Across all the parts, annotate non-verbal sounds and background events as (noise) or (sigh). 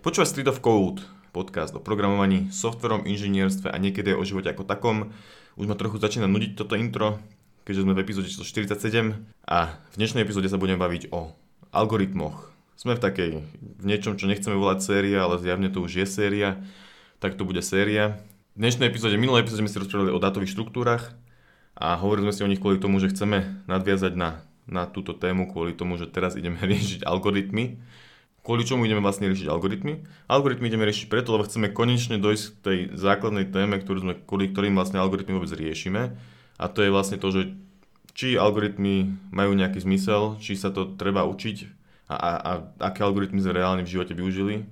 Počúvaj Street of Code, podcast o programovaní, softverom, inžinierstve a niekedy o živote ako takom. Už ma trochu začína nudiť toto intro, keďže sme v epizóde číslo 47 a v dnešnej epizóde sa budeme baviť o algoritmoch. Sme v takej, v niečom, čo nechceme volať séria, ale zjavne to už je séria, tak to bude séria. V dnešnej epizóde, minulej epizóde sme si rozprávali o dátových štruktúrach a hovorili sme si o nich kvôli tomu, že chceme nadviazať na, na túto tému, kvôli tomu, že teraz ideme (laughs) riešiť algoritmy kvôli čomu ideme vlastne riešiť algoritmy. Algoritmy ideme riešiť preto, lebo chceme konečne dojsť k tej základnej téme, ktorú sme, kvôli ktorým vlastne algoritmy vôbec riešime. A to je vlastne to, že či algoritmy majú nejaký zmysel, či sa to treba učiť a, a, a aké algoritmy sme reálne v živote využili.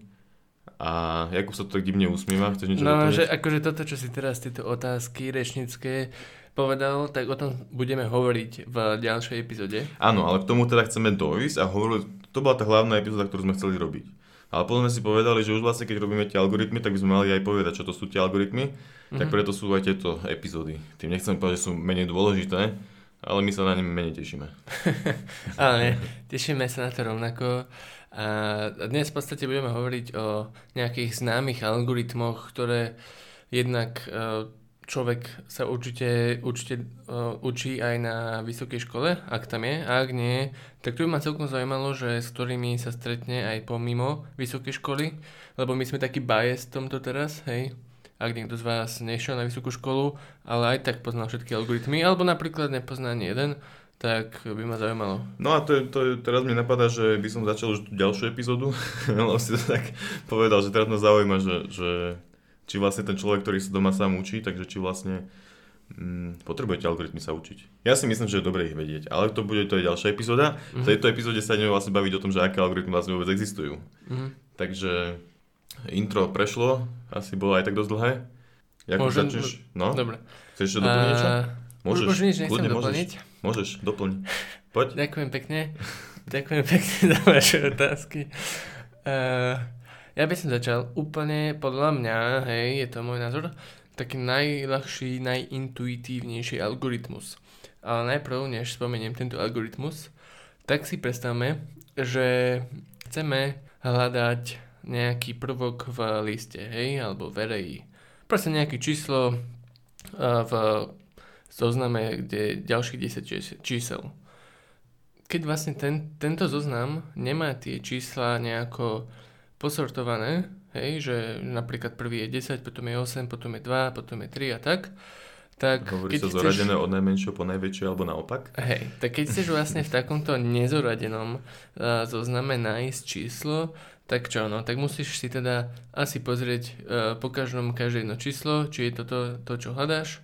A Jakub sa to tak divne usmieva, chceš niečo No, doplniť? že akože toto, čo si teraz, tieto otázky rečnické povedal, tak o tom budeme hovoriť v ďalšej epizóde. Áno, ale k tomu teda chceme dojsť a hovorili, to bola tá hlavná epizóda, ktorú sme chceli robiť. Ale potom sme si povedali, že už vlastne keď robíme tie algoritmy, tak by sme mali aj povedať, čo to sú tie algoritmy, mm-hmm. tak Mhm. preto sú aj tieto epizódy. Tým nechcem povedať, že sú menej dôležité, ale my sa na ne menej tešíme. (laughs) Ale nie, tešíme sa na to rovnako. A dnes v podstate budeme hovoriť o nejakých známych algoritmoch, ktoré jednak e, človek sa určite, určite uh, učí aj na vysokej škole, ak tam je, a ak nie, tak to by ma celkom zaujímalo, že s ktorými sa stretne aj pomimo vysokej školy, lebo my sme taký bias v tomto teraz, hej, ak niekto z vás nešiel na vysokú školu, ale aj tak pozná všetky algoritmy, alebo napríklad nepozná ani jeden, tak by ma zaujímalo. No a to, to teraz mi napadá, že by som začal už tú ďalšiu epizódu, (laughs) lebo si to tak povedal, že teraz ma zaujíma, že, že či vlastne ten človek, ktorý sa doma sám učí, takže či vlastne mm, potrebujete algoritmy sa učiť. Ja si myslím, že je dobre ich vedieť, ale to bude to je ďalšia epizóda. Mm-hmm. V tejto epizóde sa ideme vlastne baviť o tom, že aké algoritmy vlastne vôbec existujú. Mhm. Takže intro prešlo, asi bolo aj tak dosť dlhé. Jak Môžem- začneš? No, Dobre. chceš ešte doplniť niečo? A, Môžeš, už nič nechcem kľudne doplniť. Môžeš, môžeš, doplň. Poď. Ďakujem pekne. Ďakujem pekne za vaše otázky. Uh, ja by som začal úplne, podľa mňa, hej, je to môj názor, taký najľahší, najintuitívnejší algoritmus. Ale najprv, než spomeniem tento algoritmus, tak si predstavme, že chceme hľadať nejaký prvok v liste, hej, alebo v. Proste nejaké číslo uh, v zozname, kde ďalších 10 čís- čísel. Keď vlastne ten, tento zoznam nemá tie čísla nejako posortované, hej, že napríklad prvý je 10, potom je 8, potom je 2, potom je 3 a tak, tak Hovorí sa zoradené od najmenšieho po najväčšie alebo naopak? Hej, tak keď chceš vlastne v takomto nezoradenom uh, zozname nájsť číslo, tak čo no, tak musíš si teda asi pozrieť uh, po každom každé jedno číslo, či je to to, to čo hľadáš.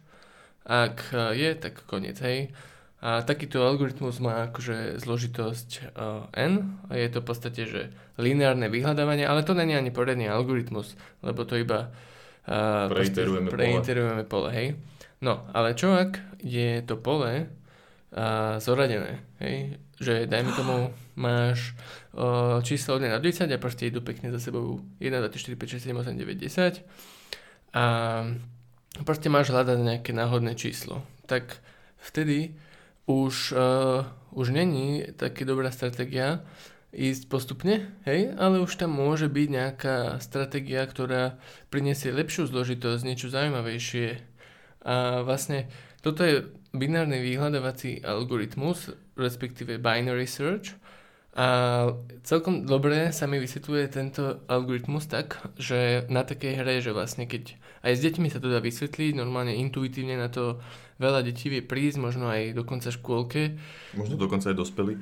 Ak uh, je, tak koniec, hej. A takýto algoritmus má akože zložitosť uh, n a je to v podstate, že lineárne vyhľadávanie, ale to není ani poriadny algoritmus, lebo to iba uh, proste Preiterujeme pole. preiterujeme pole, hej. No, ale čo ak je to pole uh, zoradené, hej? Že dajme tomu, máš uh, číslo od 1 do 10 a proste idú pekne za sebou 1, 2, 3, 4, 5, 6, 7, 8, 9, 10 a proste máš hľadať nejaké náhodné číslo. Tak vtedy už, uh, už není také dobrá stratégia ísť postupne, hej, ale už tam môže byť nejaká stratégia, ktorá prinesie lepšiu zložitosť, niečo zaujímavejšie, a vlastne toto je binárny vyhľadávací algoritmus, respektíve binary search. A celkom dobre sa mi vysvetľuje tento algoritmus tak, že na takej hre, že vlastne keď aj s deťmi sa to dá vysvetliť, normálne intuitívne na to veľa detí vie prísť, možno aj dokonca škôlke, Možno dokonca aj dospelí.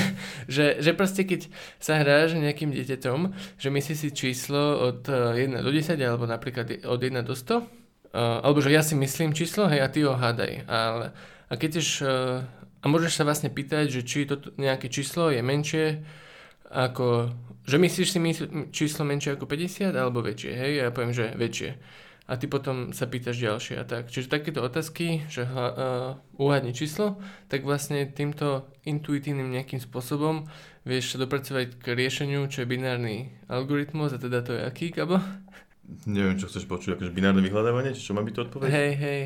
(laughs) že, že proste keď sa hráš nejakým dieťaťom, že myslí si číslo od eh, 1 do 10 alebo napríklad od 1 do 100, uh, alebo že ja si myslím číslo, hej, a ty ho hádaj. Ale, a keď tiež, uh, a môžeš sa vlastne pýtať, že či to nejaké číslo je menšie ako, že myslíš si mysl, číslo menšie ako 50 alebo väčšie, hej, ja poviem, že väčšie. A ty potom sa pýtaš ďalšie a tak. Čiže takéto otázky, že uh, uhádni číslo, tak vlastne týmto intuitívnym nejakým spôsobom vieš sa dopracovať k riešeniu, čo je binárny algoritmus a teda to je aký, Gabo? Neviem, čo chceš počuť, akože binárne vyhľadávanie, či čo má byť to odpoveď? Hej, hej.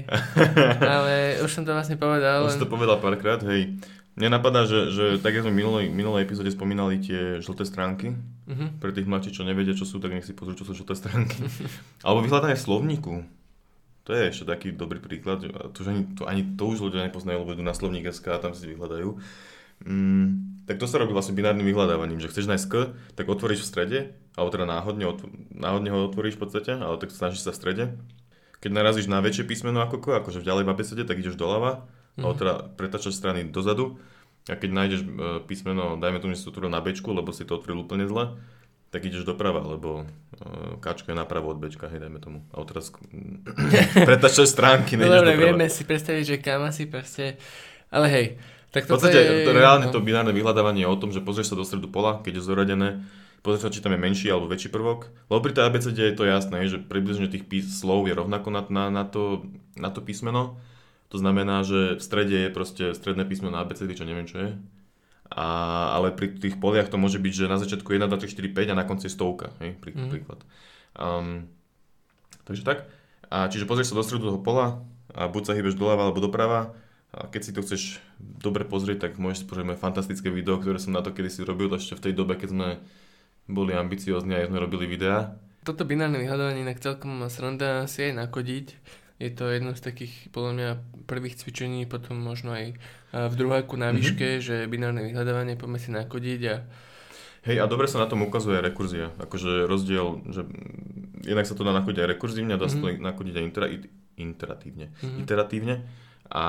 Ale už som to vlastne povedal. Už si to povedal párkrát, hej. Mne napadá, že, že tak ako sme v minulej, minulej epizóde spomínali tie žlté stránky, Mhm. pre tých mladších, čo nevedia, čo sú, tak nech si pozrú, čo sú žlté stránky. (laughs) Alebo vyhľadanie slovníku. To je ešte taký dobrý príklad. To, že ani, to, ani to už ľudia nepoznajú, lebo idú na slovník.sk a tam si vyhľadajú. Mm, tak to sa robí vlastne binárnym vyhľadávaním, že chceš nájsť K, tak otvoríš v strede, alebo teda náhodne, otv- náhodne ho otvoríš v podstate, ale tak snažíš sa v strede. Keď narazíš na väčšie písmeno ako K, akože v ďalej v abecede, tak ideš doľava, mm-hmm. alebo teda pretačaš strany dozadu a keď nájdeš e, písmeno, dajme tomu, že si to otvoril na Bčku, lebo si to otvoril úplne zle, tak ideš doprava, lebo uh, Kčko je napravo od Bčka, hej, dajme tomu. A teraz (laughs) pretačaš stránky, No nejdeš dobre, doprava. vieme si predstaviť, že kam asi proste... Ale hej, tak V podstate je... reálne no. to binárne vyhľadávanie je o tom, že pozrieš sa do stredu pola, keď je zoradené, pozrieš sa, či tam je menší alebo väčší prvok. Lebo pri tej ABCD je to jasné, že približne tých pís- slov je rovnako na, na, na, to, na to písmeno. To znamená, že v strede je proste stredné písmeno na ABCD, čo neviem, čo je. A, ale pri tých poliach to môže byť, že na začiatku 1, 2, 3, 4, 5 a na konci je stovka, hej, prí, Mhm. príklad. Um, takže tak. A čiže pozrieš sa do stredu toho pola a buď sa hýbeš doľava alebo doprava a keď si to chceš dobre pozrieť, tak môžeš si pozrieť moje fantastické video, ktoré som na to kedysi robil ešte v tej dobe, keď sme boli ambiciozni a sme robili videá. Toto binárne vyhľadávanie inak celkom má sranda si aj nakodiť. Je to jedno z takých, podľa mňa, prvých cvičení, potom možno aj v druháku na Mhm. výške, že binárne vyhľadávanie poďme si nakodiť a Hej, a dobre sa na tom ukazuje rekurzia. Akože rozdiel, že jednak sa to dá nakodiť aj rekurzívne, dá sa to nakodiť aj intera- interatívne. Mhm. Iteratívne. A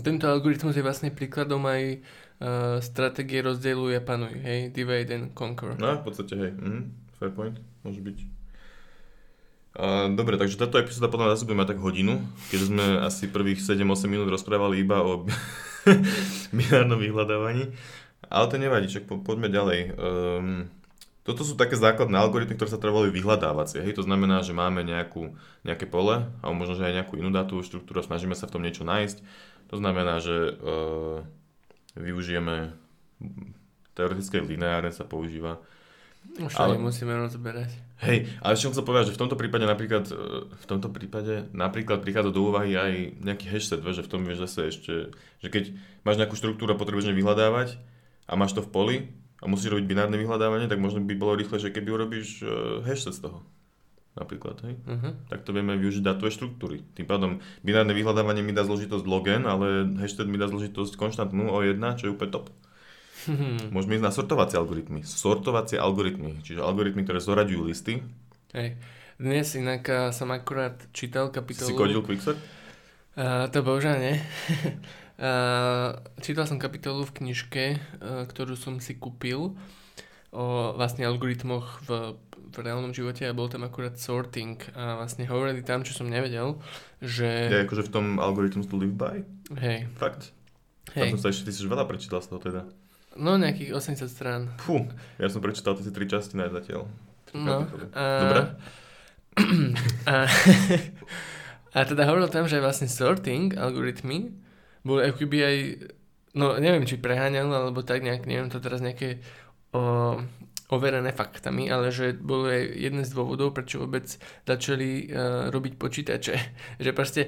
tento algoritmus je vlastne príkladom aj uh, stratégie rozdeľuj a panuj, hej, divide and conquer. no, v podstate hej, mhm, fair point, môže byť. A, dobre, takže táto epizóda mňa zase bude mať tak hodinu, keď sme asi prvých 7-8 minút rozprávali iba o (laughs) binárnom vyhľadávaní. Ale to nevadí, čak po, poďme ďalej. Um, toto sú také základné algoritmy, ktoré sa trebali vyhľadávacie. Hej? To znamená, že máme nejakú, nejaké pole, alebo možno, že aj nejakú inú dátovú štruktúru a snažíme sa v tom niečo nájsť. To znamená, že uh, využijeme teoretické lineárne sa používa. Už to ale- nemusíme rozberať. Hej, ale ešte som chcel povedať, že v tomto prípade napríklad, e, v tomto prípade napríklad prichádza do úvahy aj nejaký vieš, že v tom vieš zase ešte, že keď máš nejakú štruktúru a potrebuješ vyhľadávať a máš to v poli a musíš robiť binárne vyhľadávanie, tak možno by bolo rýchle, že keby urobíš uh, hashtag z toho. Napríklad, hej. Uh-huh. Tak to vieme využiť dátové štruktúry. Tým pádom binárne vyhľadávanie mi dá zložitosť log n, ale hashtag mi dá zložitosť konštantnú o 1, čo je úplne top. (laughs) Môžeme ísť na sortovacie algoritmy. Sortovacie algoritmy, čiže algoritmy, ktoré zoraďujú listy. Hej. Dnes inak a, som akurát čítal kapitolu... si kodil Quicksort? A, to bohužiaľ nie. a, (laughs) čítal som kapitolu v knižke, a, ktorú som si kúpil o vlastne algoritmoch v, v reálnom živote a bol tam akurát sorting a vlastne hovorili tam, čo som nevedel, že Je akože v tom Algorithms to live by? hej, Fakt? Tam hej, som sa ešte, ty si veľa prečítal z toho teda. no nejakých 80 strán. Fú, ja som prečítal tie tri časti na zatiaľ. No, a, Dobre? (clears throat) A, (laughs) a teda hovoril tam, že vlastne sorting algoritmy boli ako keby aj, no neviem, či preháňal, alebo tak nejak, neviem to teraz nejaké o, overené faktami, ale že bol aj jeden z dôvodov, prečo vôbec začali uh, robiť počítače. (laughs) Že proste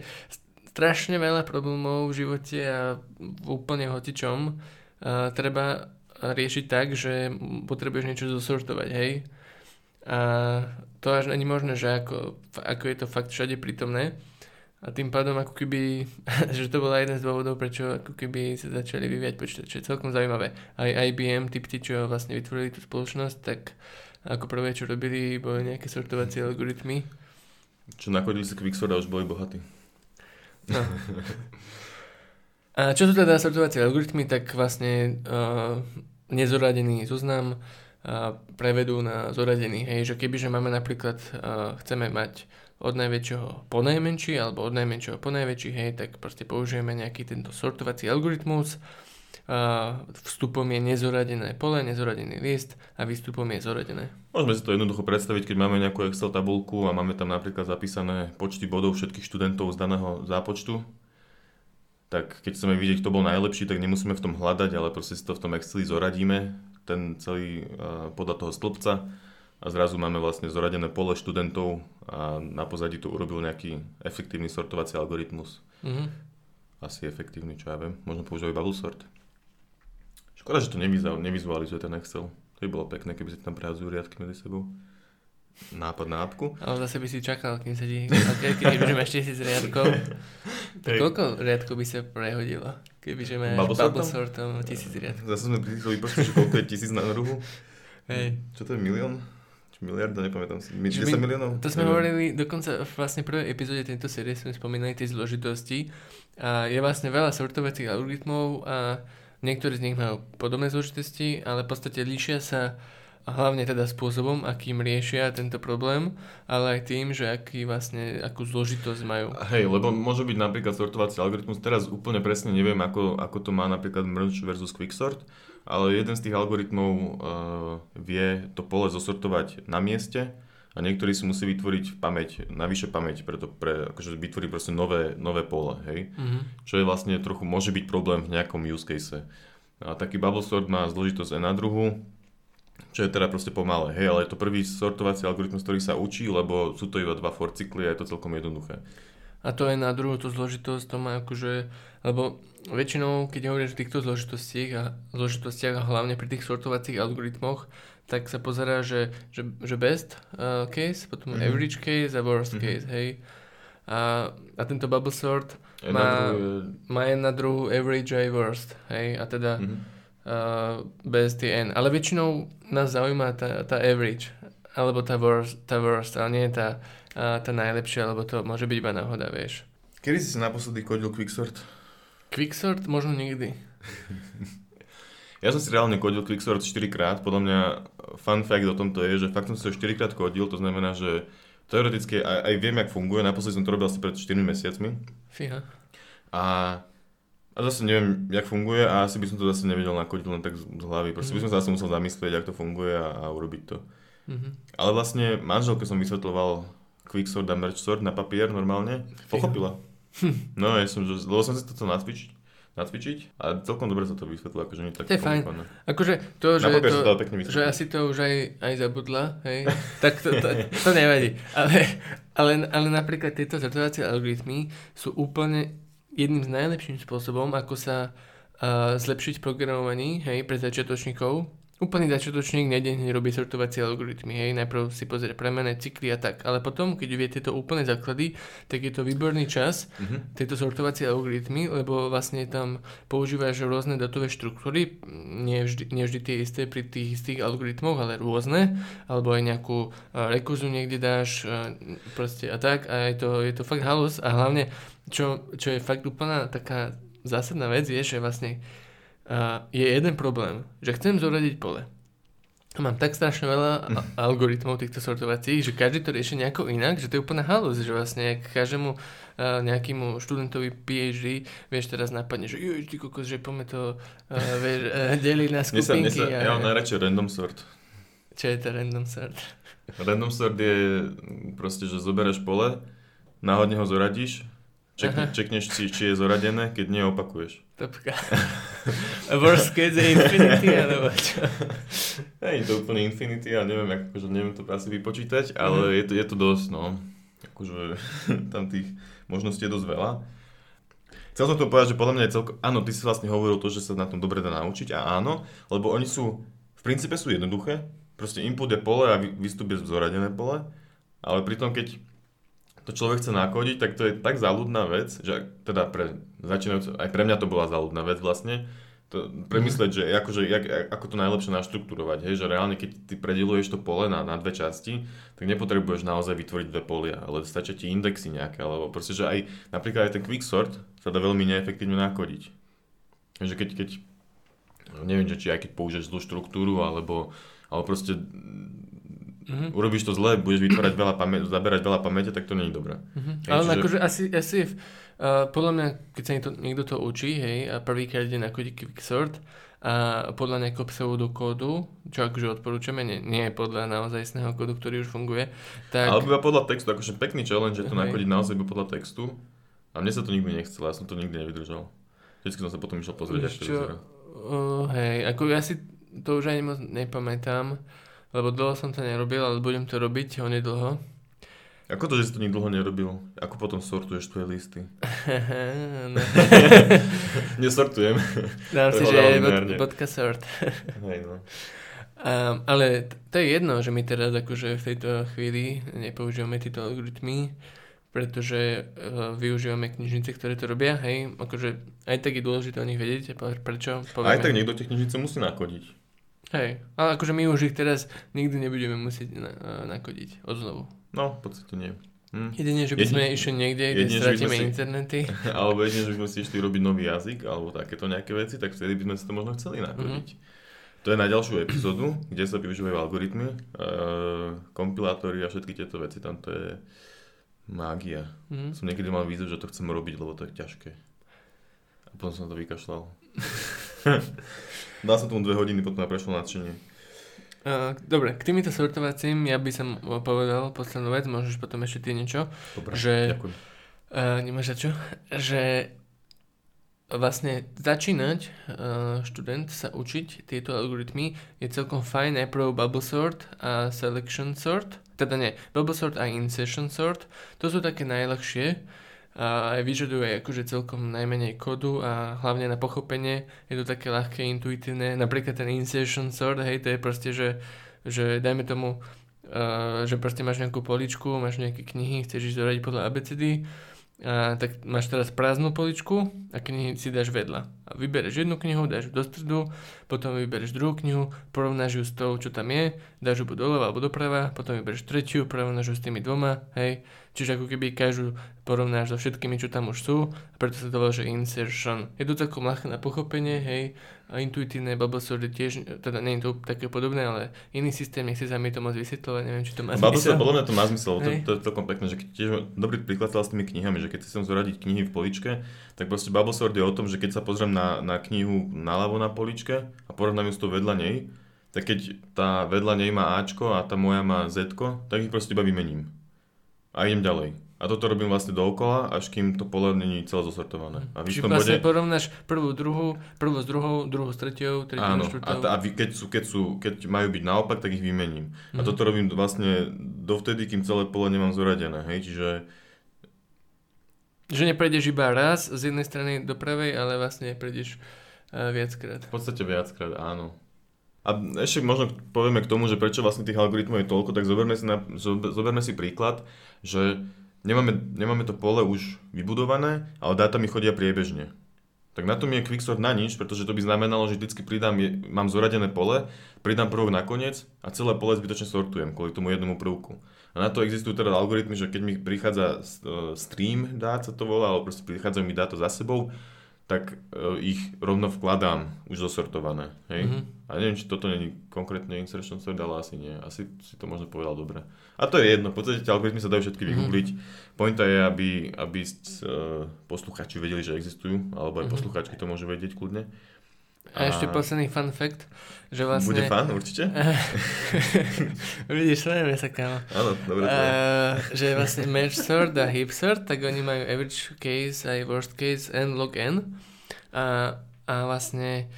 strašne veľa problémov v živote a v úplne hocičom uh, treba riešiť tak, že potrebuješ niečo zosortovať, hej? A to až není možné, že ako, ako je to fakt všade prítomné. A tým pádom ako keby, (laughs) že to bola jeden z dôvodov, prečo ako keby sa začali vyvíjať počítače. Celkom zaujímavé. Aj IBM, typci, čo vlastne vytvorili tú spoločnosť, tak ako prvé, čo robili, boli nejaké sortovacie algoritmy. Čo nakodili si Quicksort a už boli bohatí. No. A čo sú teda sortovacie algoritmy, tak vlastne uh, nezoradený zoznam uh, prevedú na zoradený. Hej, že kebyže máme napríklad, uh, chceme mať od najväčšieho po najmenší alebo od najmenšieho po najväčší, hej, tak proste použijeme nejaký tento sortovací algoritmus. Vstupom je nezoradené pole, nezoradený list a výstupom je zoradené. Môžeme si to jednoducho predstaviť, keď máme nejakú Excel tabulku a máme tam napríklad zapísané počty bodov všetkých študentov z daného zápočtu, tak keď chceme vidieť, kto bol najlepší, tak nemusíme v tom hľadať, ale proste si to v tom Exceli zoradíme, ten celý podľa toho stĺpca a zrazu máme vlastne zoradené pole študentov a na pozadí to urobil nejaký efektívny sortovací algoritmus. Mhm. Asi efektívny, čo ja viem. Možno používajú bubble sort. Škoda, že to nevizu- nevizualizuje ten Excel. To by bolo pekné, keby si tam prehádzajú riadky medzi sebou. Nápad na apku. Ale zase by si čakal, kým sa ti... Kebyže máš tisíc riadkov, (laughs) tak koľko riadkov by sa prehodilo? Kebyže máš Bubble sortom? bubble sortom tisíc riadkov. Zase sme prišli že koľko je tisíc na druhu. Hej. Čo to je milión? Či miliarda, nepamätám si. Mi- Že 10 my- miliónov? To sme Neviem. hovorili dokonca v vlastne prvej epizóde tejto série sme spomínali tie zložitosti a je vlastne veľa sortovacích algoritmov a niektorí z nich majú podobné zložitosti, ale v podstate líšia sa hlavne teda spôsobom, akým riešia tento problém, ale aj tým, že aký vlastne, akú zložitosť majú. Hej, lebo môže byť napríklad sortovací algoritmus, teraz úplne presne neviem, ako, ako to má napríklad merge versus quicksort, ale jeden z tých algoritmov uh, vie to pole zosortovať na mieste a niektorý si musí vytvoriť pamäť, navyše pamäť, preto pre, akože vytvorí proste nové, nové pole, hej. Mhm. Čo je vlastne trochu, môže byť problém v nejakom use case. A taký bubble sort má zložitosť n na druhu, čo je teda proste pomalé, hej, ale je to prvý sortovací algoritmus, ktorý sa učí, lebo sú to iba dva for cykly a je to celkom jednoduché. A to je na druhú tú zložitosť, to má akože, lebo väčšinou, keď hovoríš o týchto zložitostiach a, zložitostiach a hlavne pri tých sortovacích algoritmoch, tak sa pozerá, že, že, že best uh, case, potom Mhm. mm-hmm. average case a worst Mhm. mm-hmm. case, hej. A, a tento bubble sort na Má- druhu je... má jen na druhú average aj worst, hej. A teda Mhm. uh, best je n. Ale väčšinou nás zaujíma tá, tá average, alebo tá worst, tá worst, ale nie tá, tá najlepšia, lebo to môže byť iba náhoda, vieš. Kedy si si naposledy kodil quicksort? Quicksort možno nikdy. Ja som si reálne kodil quicksort 4 krát, podľa mňa fun fact o tomto je, že fakt som si ho 4 krát kodil, to znamená, že teoreticky aj, aj viem, jak funguje, naposledy som to robil asi pred 4 mesiacmi Fíha. a, a zase neviem, jak funguje a asi by som to zase nevedel nakodiť len tak z z hlavy, proste by som sa zase musel zamyslieť, jak to funguje a, a urobiť to. Mhm. Ale vlastne manželke som vysvetloval quicksort a merge sort na papier normálne, pochopila. No, ja som, lebo som si to chcel nacvičiť, nacvičiť a celkom dobre sa to vysvetlilo, akože nie tak To je fajn. Akože to, že, to, to pekne že asi to už aj, aj zabudla, hej, tak to, to, to nevadí. Ale, ale, ale napríklad tieto sortovacie algoritmy sú úplne jedným z najlepším spôsobom, ako sa uh, zlepšiť programovaní, hej, pre začiatočníkov. Úplný začiatočník nejde hneď robiť sortovacie algoritmy, hej, najprv si pozrie premené, cykly a tak, ale potom, keď vie tieto úplné základy, tak je to výborný čas Mhm. tieto sortovacie algoritmy, lebo vlastne tam používaš rôzne datové štruktúry, nie vždy, nie vždy tie isté pri tých istých algoritmoch, ale rôzne, alebo aj nejakú uh, rekurzu niekde dáš, uh, proste a tak, a je to, je to fakt halus. A hlavne, čo, čo je fakt úplná taká zásadná vec, je, že vlastne je jeden problém, že chcem zoradiť pole. A Mám tak strašne veľa a- algoritmov týchto sortovacích, že každý to rieši nejako inak, že to je úplná halus, že vlastne ak každému uh, nejakému študentovi PhD, vieš teraz napadne, že juj, ty kokos, že poďme to uh, (laughs) vieš, uh, deliť na Mne sa, mne skupinky. sa, ja mám najradšej random sort. Čo je to random sort? Random sort je mm, proste, že zoberieš pole, náhodne ho zoradíš, čekne, čekneš si, či je zoradené, keď nie, opakuješ. Topka. A worst case je infinity, alebo čo? Hej, je to úplne infinity a neviem, akože neviem to asi vypočítať, ale je to, je to dosť, no. Akože (laughs) tam tých možností je dosť veľa. Chcel som to povedať, že podľa mňa je celko... Áno, ty si vlastne hovoril to, že sa na tom dobre dá naučiť a áno, lebo oni sú, v princípe sú jednoduché. Proste input je pole a výstup je zoradené pole, ale pritom keď to človek chce nakodiť, tak to je tak záľudná vec, že teda pre začínajúce, aj pre mňa to bola záľudná vec vlastne, to, premyslieť, že akože, jak, ako to najlepšie naštruktúrovať, hej, že reálne keď ty predeluješ to pole na, na dve časti, tak nepotrebuješ naozaj vytvoriť dve polia, ale stačia ti indexy nejaké, alebo proste, že aj napríklad aj ten quicksort sa dá veľmi neefektívne nakodiť. Takže keď, keď neviem, že či aj keď použiješ zlú štruktúru, alebo, alebo proste Mhm. urobíš to zle, budeš vytvárať veľa pamäť, zaberať veľa pamäte, tak to nie je dobré. Mhm. Hej, Ale čiže- akože asi, asi je, uh, podľa mňa, keď sa niekto, niekto to učí, hej, a prvýkrát ide na kodiť quicksort, a podľa nejakého pseudokódu, čo akože odporúčame, nie, nie podľa naozajstného kódu, ktorý už funguje, tak... Ale iba podľa textu, akože pekný challenge, že to nakodiť naozaj iba podľa textu. A mne sa to nikdy nechcelo, ja som to nikdy nevydržal. Vždycky som sa potom išiel pozrieť, ako to vyzerá. uh, hej, ako ja si to už ani moc nepamätám, lebo dlho som to nerobil, ale budem to robiť onedlho. Ako to, že si to nikto dlho nerobil? Ako potom sortuješ tvoje listy? (laughs) no. (laughs) Nesortujem. Dám si, že bod, bodka sort. (laughs) Hej, no. Um, ale to je jedno, že my teraz akože v tejto chvíli nepoužívame tieto algoritmy, pretože uh, využívame knižnice, ktoré to robia, hej, akože aj tak je dôležité o nich vedieť, prečo, Aj tak niekto tie knižnice musí nakodiť. Hej, ale akože my už ich teraz nikdy nebudeme musieť na, uh, nakodiť odznovu. No, v podstate nie. Hm. Jedine, že by Jedine- sme išli niekde, kde jedine, stratíme si- internety. (laughs) Alebo jedine, že by sme si išli robiť nový jazyk, alebo takéto nejaké veci, tak vtedy by sme si to možno chceli nakodiť. To je na ďalšiu epizódu, kde sa využívajú algoritmy, e, kompilátory a všetky tieto veci. Tam to je mágia. Mhm. Som niekedy mal výzvu, že to chcem robiť, lebo to je ťažké. A potom som to vykašľal. (laughs) Dal som tomu dve hodiny, potom ma prešlo nadšenie. Uh, dobre, k týmito sortovacím ja by som povedal poslednú vec, môžeš potom ešte ty niečo. Dobre, Že- ďakujem. Uh, nemáš za čo? Že vlastne začínať uh, študent sa učiť tieto algoritmy je celkom fajn najprv bubble sort a selection sort, teda nie, bubble sort a insertion sort, to sú také najľahšie a aj akože celkom najmenej kodu a hlavne na pochopenie je to také ľahké, intuitívne, napríklad ten insertion sort, hej, to je proste, že, že dajme tomu, uh, že proste máš nejakú poličku, máš nejaké knihy, chceš ísť zoradiť podľa ABCD, a tak máš teraz prázdnu poličku a knihy si dáš vedľa. A vybereš jednu knihu, dáš ju do stredu, potom vybereš druhú knihu, porovnáš ju s tou, čo tam je, dáš ju buď doľava alebo doprava, potom vybereš tretiu, porovnáš ju s tými dvoma, hej. Čiže ako keby každú porovnáš so všetkými, čo tam už sú, a preto sa to volá, že insertion. Je to celkom ľahké na pochopenie, hej, a intuitívne bubble sort tiež, teda nie je to také podobné, ale iný systém, nechci sa mi to moc vysvetľovať, neviem, či to má Bubble zmysel. Podľa mňa to má zmysel, to, Hej. to, je celkom pekné, že tiež dobrý príklad s tými knihami, že keď chcem zoradiť knihy v poličke, tak proste Bubble Sort je o tom, že keď sa pozriem na, na knihu naľavo na poličke a porovnám ju s tou vedľa nej, tak keď tá vedľa nej má Ačko a tá moja má Zko, tak ich proste iba vymením. A idem ďalej. A toto robím vlastne dookola, až kým to pole není celé zosortované. A Čiže vlastne bode... porovnáš prvú, druhú, prvú s druhou, druhú s tretiou, tretiu Áno, s a, štvrtou. t- a keď, sú, keď, sú, keď majú byť naopak, tak ich vymením. Mhm. A toto robím vlastne dovtedy, kým celé pole nemám zoradené, hej, čiže Že neprejdeš iba raz z jednej strany do pravej, ale vlastne prejdeš uh, viackrát. v podstate viackrát áno. A ešte možno povieme k tomu, že prečo vlastne tých algoritmov je toľko, tak zoberme si, na, zober- zoberme si príklad, že nemáme, nemáme to pole už vybudované, ale dáta mi chodia priebežne. Tak na tom je quicksort na nič, pretože to by znamenalo, že vždycky pridám, je, mám zoradené pole, pridám prvok nakoniec a celé pole zbytočne sortujem kvôli tomu jednomu prvku. A na to existujú teda algoritmy, že keď mi prichádza e, stream dát sa to volá, alebo proste prichádzajú mi dáta za sebou, tak e, ich rovno vkladám už zosortované. Hej? Mhm. A neviem, či toto není konkrétne insertion sort, ale asi nie. Asi si to možno povedal dobre. A to je jedno, v podstate tie algoritmy sa dajú všetky Mhm. vygoogliť. Pointa je, aby, aby uh, posluchači vedeli, že existujú, alebo aj Mhm. posluchačky to môžu vedieť kľudne. A ešte A- posledný fun fact, že vlastne... Bude fan, určite? (laughs) Vidíš, sledujeme sa kámo. Áno, dobre. Uh, že vlastne match sort a heap sort, tak oni majú average case aj worst case and log n. A, a vlastne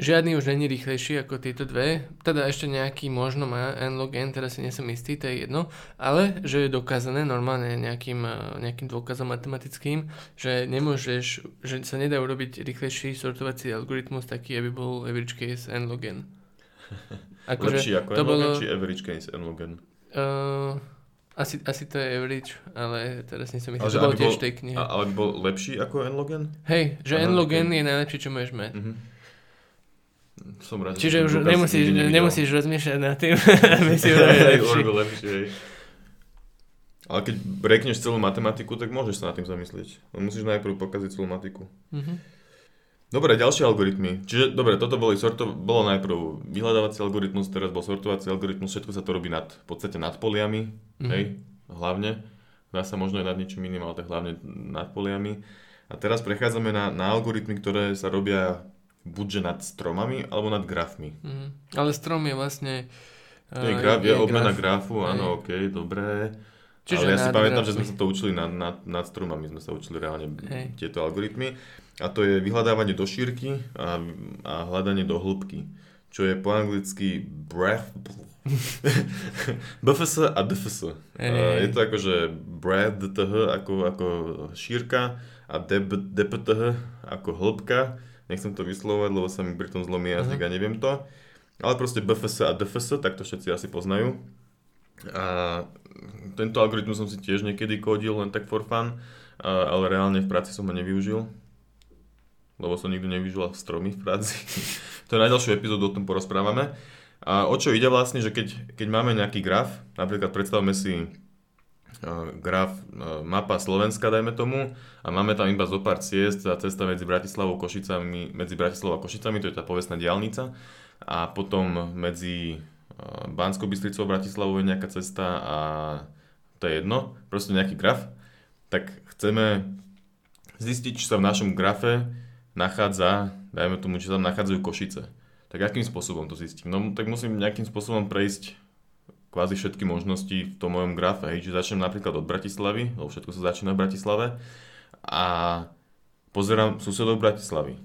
žiadny už není rýchlejší ako tieto dve. Teda ešte nejaký možno má n log n, teraz si nesom istý, to je jedno. Ale že je dokázané normálne nejakým, eh, nejakým dôkazom matematickým, že nemôžeš, že sa nedá urobiť rýchlejší sortovací algoritmus taký, aby bol average case n log (laughs) n. Lepší ako to n-log bolo- či average case n-log n? Uh, asi, asi to je average, ale teraz nie som istý. To bolo tiež v tej knihe. Ale bol lepší ako n-log n? Hej, že Áno, n je najlepšie, čo môžeš mať. Mhm. Som rád, že Čiže už nemusíš, nemusíš rozmýšľať nad tým, (laughs) aby si lepší. (laughs) lepšie. Ale keď brekneš celú matematiku, tak môžeš sa nad tým zamyslieť. Musíš najprv pokaziť celú matiku. Mhm. Dobre, ďalšie algoritmy. Čiže, dobre, toto boli sorto, bolo najprv vyhľadávací algoritmus, teraz bol sortovací algoritmus, všetko sa to robí nad, v podstate nad poliami, Mhm. hej, hlavne. Dá sa možno aj nad niečím iným, ale tak hlavne nad poliami. A teraz prechádzame na, na algoritmy, ktoré sa robia buďže nad stromami, alebo nad grafmi. Mhm. Ale strom je vlastne... To je, uh, graf, je obmena graf. grafu, áno, ok, dobré. Čiže ale ja si pamätám, že grafmi. sme sa to učili nad, nad, nad stromami, sme sa učili reálne Hej. tieto algoritmy. A to je vyhľadávanie do šírky a, a hľadanie do hĺbky. čo je po anglicky breath, (laughs) BFS a DFS. Hey. Je to akože breath DTH ako, ako šírka a DPTH ako hĺbka. Nechcem to vyslovať, lebo sa mi pri tom zlomí jazyk a neviem to. Ale proste BFS a DFS, tak to všetci asi poznajú. A tento algoritmus som si tiež niekedy kodil, len tak for fun, ale reálne v práci som ho nevyužil lebo som nikdy nevyžil stromy v práci. (laughs) to je na ďalšiu epizódu, o tom porozprávame. A o čo ide vlastne, že keď, keď máme nejaký graf, napríklad predstavme si graf uh, mapa Slovenska, dajme tomu, a máme tam iba zo pár ciest a cesta medzi Bratislavou Košicami, medzi Bratislavou a Košicami, to je tá povestná diálnica, a potom medzi uh, Banskou Bystricou a Bratislavou je nejaká cesta a to je jedno, proste nejaký graf, tak chceme zistiť, či sa v našom grafe nachádza, dajme tomu, že tam nachádzajú Košice. Tak akým spôsobom to zistím? No tak musím nejakým spôsobom prejsť kvázi všetky možnosti v tom mojom grafe. Hej, že začnem napríklad od Bratislavy, lebo všetko sa začína v Bratislave a pozerám susedov Bratislavy.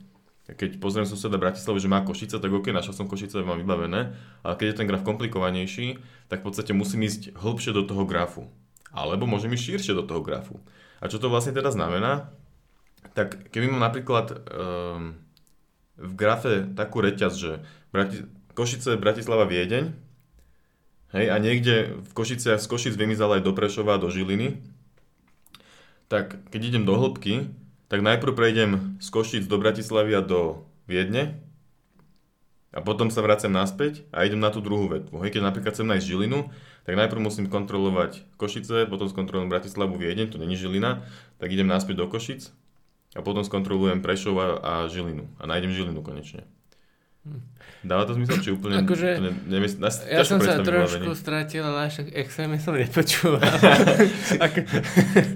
Keď pozriem suseda Bratislavy, že má Košice, tak ok, našiel som Košice, mám vybavené, ale keď je ten graf komplikovanejší, tak v podstate musím ísť hĺbšie do toho grafu. Alebo môžem ísť širšie do toho grafu. A čo to vlastne teda znamená? tak keby mám napríklad um, v grafe takú reťaz, že Brati- Košice, Bratislava, Viedeň, hej, a niekde v Košiciach z Košic vymizal aj do Prešova, do Žiliny, tak keď idem do hĺbky, tak najprv prejdem z Košic do Bratislavy a do Viedne a potom sa vraciam naspäť a idem na tú druhú vetvu. Hej, keď napríklad chcem nájsť Žilinu, tak najprv musím kontrolovať Košice, potom skontrolujem Bratislavu, Viedeň, to není Žilina, tak idem naspäť do Košic a potom skontrolujem Prešov a, a Žilinu. A nájdem Žilinu konečne. Hm. Dáva to zmysel, či úplne... Akože, ne, neviem, nás, ja som sa trošku stratil, ale však extrémne som nepočúval. (laughs) Ako...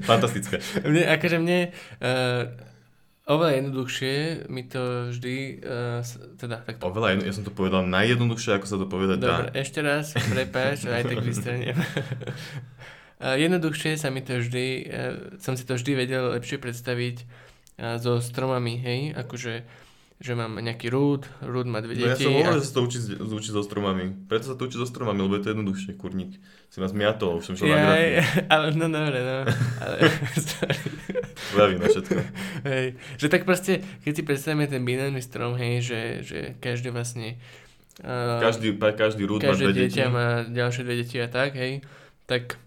Fantastické. Mne, akože mne uh, oveľa jednoduchšie mi to vždy, uh, teda takto. Oveľa jedno, ja som to povedal najjednoduchšie, ako sa to povedať Dobre, dá. ešte raz, prepáč, aj tak vystreniem. uh, (laughs) jednoduchšie sa mi to vždy, uh, som si to vždy vedel lepšie predstaviť so stromami, hej, akože že mám nejaký rúd, rúd má dve deti. No ja som hovoril, a... že sa to učí, učí so stromami. Preto sa to učí so stromami, lebo je to jednoduchšie, kurník. Si ma zmiatol, už som šiel ja, na ja, ale no dobre, no. Ale, (laughs) Baví na všetko. Hej, že tak proste, keď si predstavíme ten binárny strom, hej, že, že každý vlastne uh, každý, každý rúd má dve deti. má ďalšie dve deti a tak, hej, tak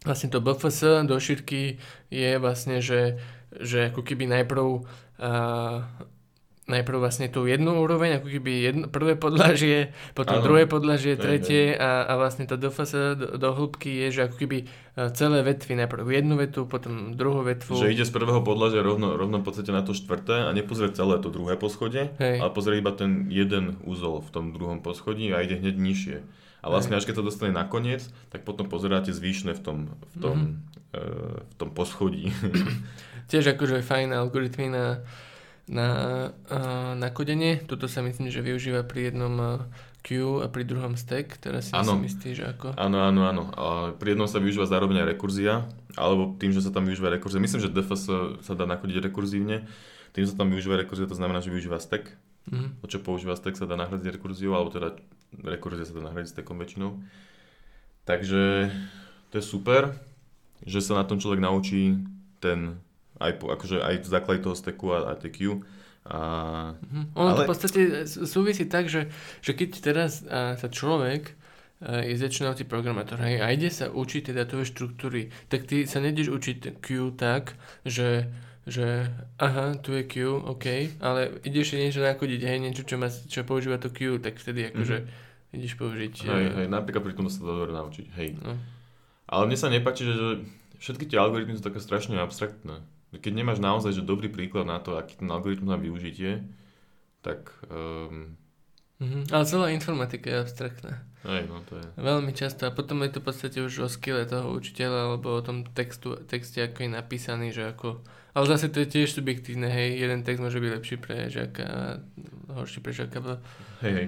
vlastne to BFS do šírky je vlastne, že že ako keby najprv uh, najprv vlastne tú jednu úroveň, ako keby jedno, prvé podlažie, potom ano. druhé podlažie, tretie a, a vlastne to DFS do, do hĺbky je, že ako keby celé vetvy, najprv jednu vetu, potom druhú vetvu. Že ide z prvého podlažia rovno, rovno v podstate na to štvrté a nepozrie celé to druhé poschodie, Hej. ale pozrie iba ten jeden úzol v tom druhom poschodí a ide hneď nižšie. A vlastne až keď to dostane nakoniec, tak potom pozeráte zvyšné v tom, v tom, mm-hmm. e, v tom poschodí. tiež akože fajn algoritmy na, na, na kodenie. Toto sa myslím, že využíva pri jednom queue a pri druhom stack, teraz si ano. myslíš, že ako? Áno, áno, áno. Pri jednom sa využíva zároveň aj rekurzia, alebo tým, že sa tam využíva rekurzia. Myslím, že DFS sa dá nakodiť rekurzívne. Tým, že sa tam využíva rekurzia, to znamená, že využíva stack. Mm-hmm. To, čo používa stack, sa dá nahradiť rekurziou, alebo teda rekurzia sa dá nahradiť stackom väčšinou. Takže to je super, že sa na tom človek naučí ten aj, po, akože aj v základe toho steku a, a TQ. A, mm-hmm. Ono ale... to v podstate súvisí tak, že, že keď teraz a, sa človek a, je začínajúci programátor hej, a ide sa učiť teda tvoje štruktúry, tak ty sa nedeš učiť Q tak, že že aha, tu je Q, OK, ale ideš niečo nakodiť, hej, niečo, čo, má, čo používa to Q, tak vtedy akože mm-hmm. ideš použiť. Hej, hej, napríklad pri tom sa to dobre naučiť, hej. No. Ale mne sa nepáči, že, že všetky tie algoritmy sú také strašne abstraktné keď nemáš naozaj že dobrý príklad na to, aký ten algoritmus má využitie, tak... Um... Mm-hmm. Ale celá informatika je abstraktná. Aj, no to je. Veľmi často. A potom je to v podstate už o skille toho učiteľa, alebo o tom textu, texte, ako je napísaný, že ako... Ale zase to je tiež subjektívne, hej. Jeden text môže byť lepší pre žiaka a horší pre žiaka. Hej, hej.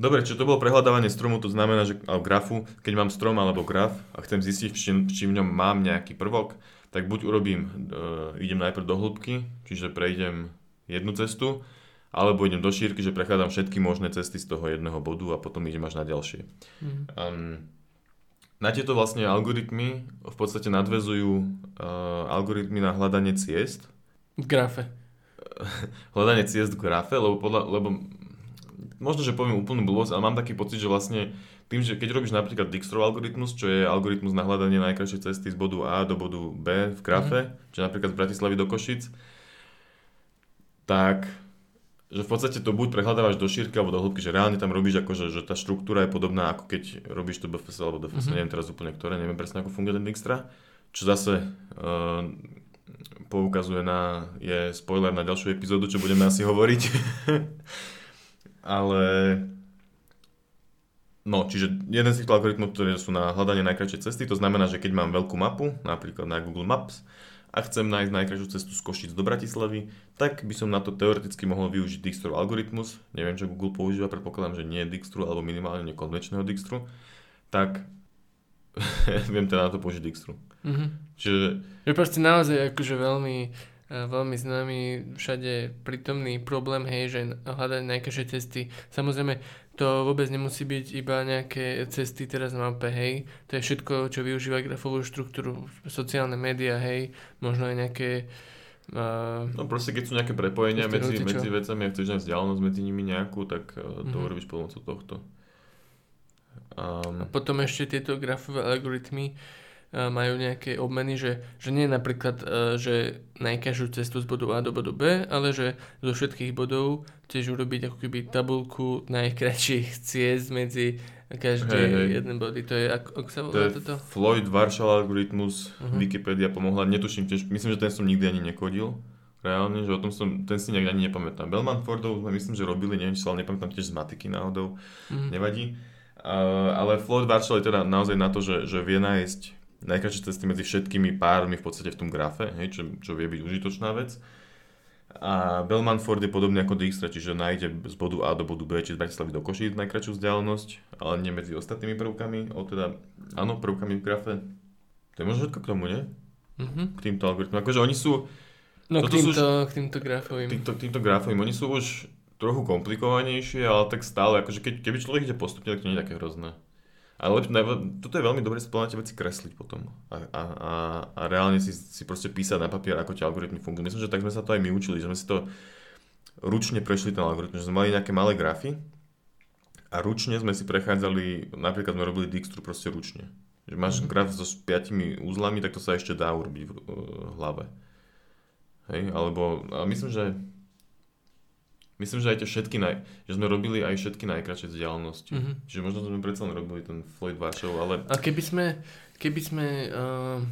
Dobre, čo to bolo prehľadávanie stromu, to znamená, že alebo grafu, keď mám strom alebo graf a chcem zistiť, či, či v ňom mám nejaký prvok, tak buď urobím, uh, idem najprv do hĺbky, čiže prejdem jednu cestu alebo idem do šírky, že prechádzam všetky možné cesty z toho jedného bodu a potom idem až na ďalšie. Mhm. Um, na tieto vlastne algoritmy v podstate nadvezujú uh, algoritmy na hľadanie ciest. V grafe. (laughs) hľadanie ciest v grafe, lebo, podľa, lebo možno, že poviem úplnú blbosť, ale mám taký pocit, že vlastne tým, že keď robíš napríklad Dijkstrov algoritmus, čo je algoritmus na hľadanie najkrajšej cesty z bodu A do bodu B v grafe, mm. čiže napríklad z Bratislavy do Košic, tak že v podstate to buď prehľadávaš do šírky alebo do hĺbky, že reálne tam robíš akože, že tá štruktúra je podobná ako keď robíš to BFS alebo DFS, mm-hmm. neviem teraz úplne ktoré, neviem presne ako funguje ten Dijkstra, čo zase uh, poukazuje na, je spoiler na ďalšiu epizódu, čo budeme asi hovoriť. (laughs) Ale No, čiže jeden z týchto algoritmov, ktoré sú na hľadanie najkračšej cesty, to znamená, že keď mám veľkú mapu, napríklad na Google Maps, a chcem nájsť najkrajšiu cestu z Košic do Bratislavy, tak by som na to teoreticky mohol využiť Dijkstrov algoritmus. Neviem, čo Google používa, predpokladám, že nie Dijkstru alebo minimálne nekonvenčného Dijkstru. Tak (laughs) viem teda na to použiť Dijkstru. Mm-hmm. Čiže... Je proste naozaj akože veľmi, eh, veľmi známy všade prítomný problém, hej, že hľadať najkrajšie cesty. Samozrejme, to vôbec nemusí byť iba nejaké cesty teraz na mape, hej. To je všetko, čo využíva grafovú štruktúru, sociálne médiá, hej, možno aj nejaké... Uh, no proste, keď sú nejaké prepojenia medzi, medzi vecami a chceš nájsť vzdialenosť medzi nimi nejakú, tak uh, to mm-hmm. urobíš pomocou tohto. Um, a potom ešte tieto grafové algoritmy majú nejaké obmeny, že, že nie napríklad, e, že najkažú cestu z bodu A do bodu B, ale že zo všetkých bodov tiež urobiť ako keby tabulku najkračších (laughs) ciest medzi každé hey, hey. jeden body. To je, ako, ako sa volá to toto? Floyd Warshall algoritmus, uh-huh. Wikipedia pomohla, netuším tiež, myslím, že ten som nikdy ani nekodil. Reálne, že o tom som, ten si nejak ani nepamätám. Bellman Fordov sme myslím, že robili, neviem, či sa ale nepamätám tiež z matiky náhodou, uh-huh. nevadí. Uh, ale Floyd Warshall je teda naozaj na to, že, že vie nájsť najkračšie cesty medzi všetkými pármi v podstate v tom grafe, hej, čo, čo vie byť užitočná vec. A Bellman Ford je podobný ako Dijkstra, čiže nájde z bodu A do bodu B, či z Bratislavy do Košíc najkračšiu vzdialenosť, ale nie medzi ostatnými prvkami, o teda, áno, prvkami v grafe. To je možno všetko k tomu, nie? Mm-hmm. K týmto algoritmom. Akože oni sú... No k týmto, sú, k týmto grafovým. Týmto, týmto grafovým. Oni sú už trochu komplikovanejšie, ale tak stále, akože keď, keby človek ide postupne, tak to nie je také hrozné. Ale toto je veľmi dobre tie veci kresliť potom. A, a, a, a reálne si, si proste písať na papier, ako tie algoritmy fungujú. Myslím, že tak sme sa to aj my učili, že sme si to ručne prešli ten algoritmus, že sme mali nejaké malé grafy a ručne sme si prechádzali, napríklad sme robili Dijkstru proste ručne. Že máš mm-hmm. graf so piatimi úzlami, tak to sa ešte dá urobiť v, v hlave. Hej, alebo a myslím, že Myslím, že aj tie všetky, naj, že sme robili aj všetky najkračšie vzdialenosti. Mm-hmm. Čiže možno sme predsa len robili ten Floyd Warshall, ale... A keby sme, keby sme uh,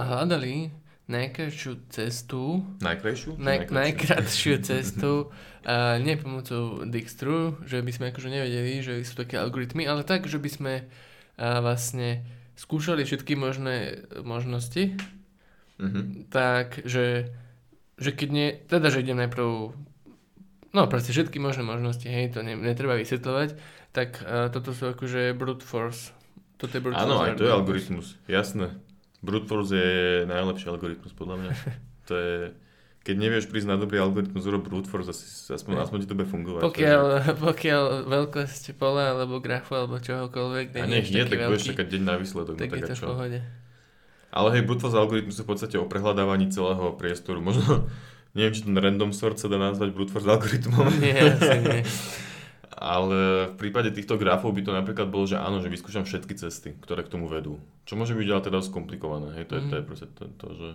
hľadali najkrajšiu cestu... Najkrajšiu? Naj, najkrajšiu (laughs) cestu, uh, nie pomocou Dijkstru, že by sme akože nevedeli, že sú také algoritmy, ale tak, že by sme uh, vlastne skúšali všetky možné možnosti, mm-hmm. tak, že, že keď nie, teda, že idem najprv no proste všetky možné možnosti, hej, to ne, netreba vysvetľovať, tak uh, toto sú akože brute force. Toto je brute Áno, force aj to je algoritmus, jasné. Brute force je najlepší algoritmus, podľa mňa. (laughs) to je, keď nevieš prísť na dobrý algoritmus, urob brute force, asi, aspoň, aspoň ti to bude fungovať. Pokiaľ, (laughs) pokiaľ veľkosť pola, alebo grafu, alebo čohokoľvek, A nech nie, tak budeš čakať deň na výsledok. Tak, no, tak je to čo? v pohode. Ale hej, brute force algoritmus je v podstate o prehľadávaní celého priestoru. Možno, neviem, či ten random sort sa dá nazvať brute force algoritmom. (laughs) Nie, nie. Ale v prípade týchto grafov by to napríklad bolo, že áno, že vyskúšam všetky cesty, ktoré k tomu vedú. Čo môže byť ale teda skomplikované. Hej? To, je, mm. to je proste to, to že,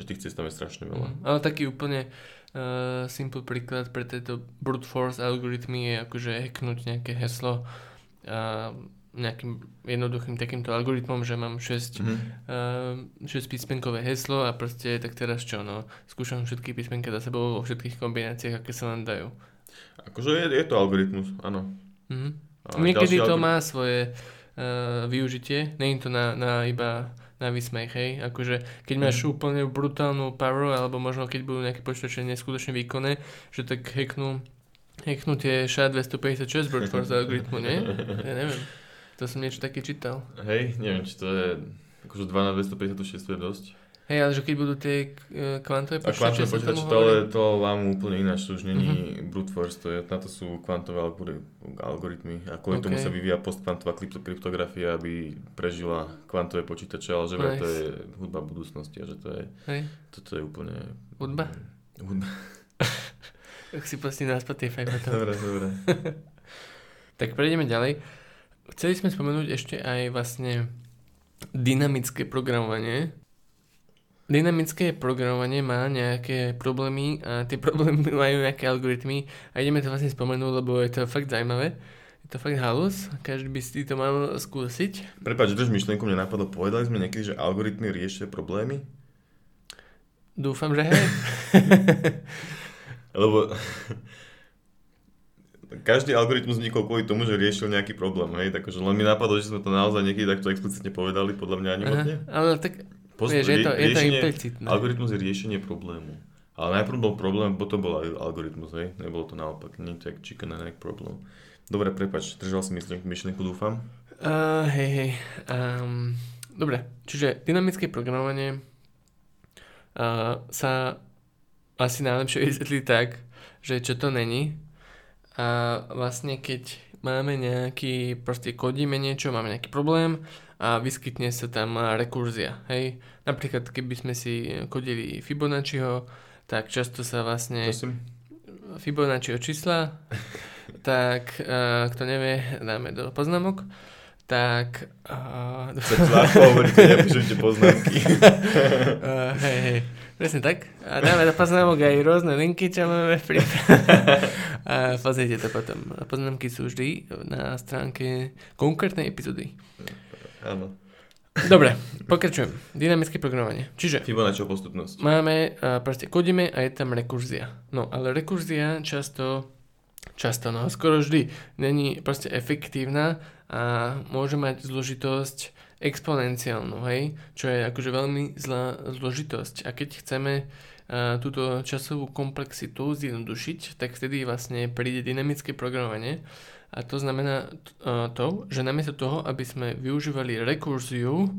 že tých cest tam je strašne veľa. Mm. Ale taký úplne uh, simple príklad pre tieto brute force algoritmy je akože hacknúť nejaké heslo. Uh, nejakým jednoduchým takýmto algoritmom, že mám 6, mm-hmm. uh, 6 písmenkové heslo a proste tak teraz čo, no, skúšam všetky písmenky za sebou vo všetkých kombináciách, aké sa len dajú. Akože je, je to algoritmus, áno. Mm-hmm. Niekedy to algoritmus. má svoje uh, využitie, nie je to na, na iba na vysmech, hej. Akože keď máš mm. úplne brutálnu power, alebo možno keď budú nejaké počítače neskutočne výkonné, že tak hacknú, hacknú tie SHA-256 brute force algoritmu, nie? Ja neviem. To som niečo také čítal. Hej, neviem, či to je... Akože 2 na 256 je dosť. Hej, ale že keď budú tie e, kvantové A kvantové počítače, počítače, tomu to, ale to vám úplne ináč, to už není brute force, to je, na to sú kvantové algori- algoritmy a kvôli tomu Ok. sa vyvíja postkvantová krypto- kryptografia, aby prežila kvantové počítače, ale že vraj to Nice. je hudba budúcnosti a že to je, Hej, toto je úplne... Hudba? Hudba. (laughs) tak si pustím na Spotify potom. Dobre, dobre. (laughs) Tak prejdeme ďalej. Chceli sme spomenúť ešte aj vlastne dynamické programovanie. Dynamické programovanie má nejaké problémy a tie (laughs) problémy majú nejaké algoritmy a ideme to vlastne spomenúť, lebo je to fakt zaujímavé. Je to fakt halus, každý by si to mal skúsiť. Prepač, drž myšlienku, mne napadlo, povedali sme niekedy, že algoritmy riešia problémy? Dúfam, že hej. (laughs) (laughs) Lebo každý algoritmus vznikol kvôli tomu, že riešil nejaký problém, hej, takže len mi napadlo, že sme to naozaj niekedy takto explicitne povedali, podľa mňa ani. Aha, ale tak Post- vieš, je to, je to implicitné. Algoritmus je riešenie problému. Ale najprv bol problém, potom bol algoritmus, hej? Nebolo to naopak, nie to jak chicken and egg problém. Dobre, prepač, držal si myšlienku dúfam. Uh, hej, hej. Um, dobre, čiže dynamické programovanie uh, sa asi najlepšie vysvetlí tak, že čo to není. A vlastne keď máme nejaký, proste kodíme niečo, máme nejaký problém a vyskytne sa tam rekurzia, hej. Napríklad keby sme si kodili Fibonacciho, tak často sa vlastne... Prosím? Fibonacciho čísla, tak uh, kto nevie, dáme do poznámok. Tak... Uh, Tak ľahko hovoríte, nepíšete poznámky. uh, (laughs) hej, hej, presne tak. A dáme do poznámok aj rôzne linky, čo máme v. (laughs) A pozrite to potom. Poznámky sú vždy na stránke konkrétnej epizódy. Áno. Dobre, pokračujem. Dynamické programovanie. Čiže Fibonacciho postupnosť. máme, a proste kodíme a je tam rekurzia. No, ale rekurzia často, často, no skoro vždy, není proste efektívna a môže mať zložitosť exponenciálnu, hej, čo je akože veľmi zlá zložitosť. A keď chceme a, túto časovú komplexitu zjednodušiť, tak vtedy vlastne príde dynamické programovanie. A to znamená a, to, že namiesto toho, aby sme využívali rekurziu,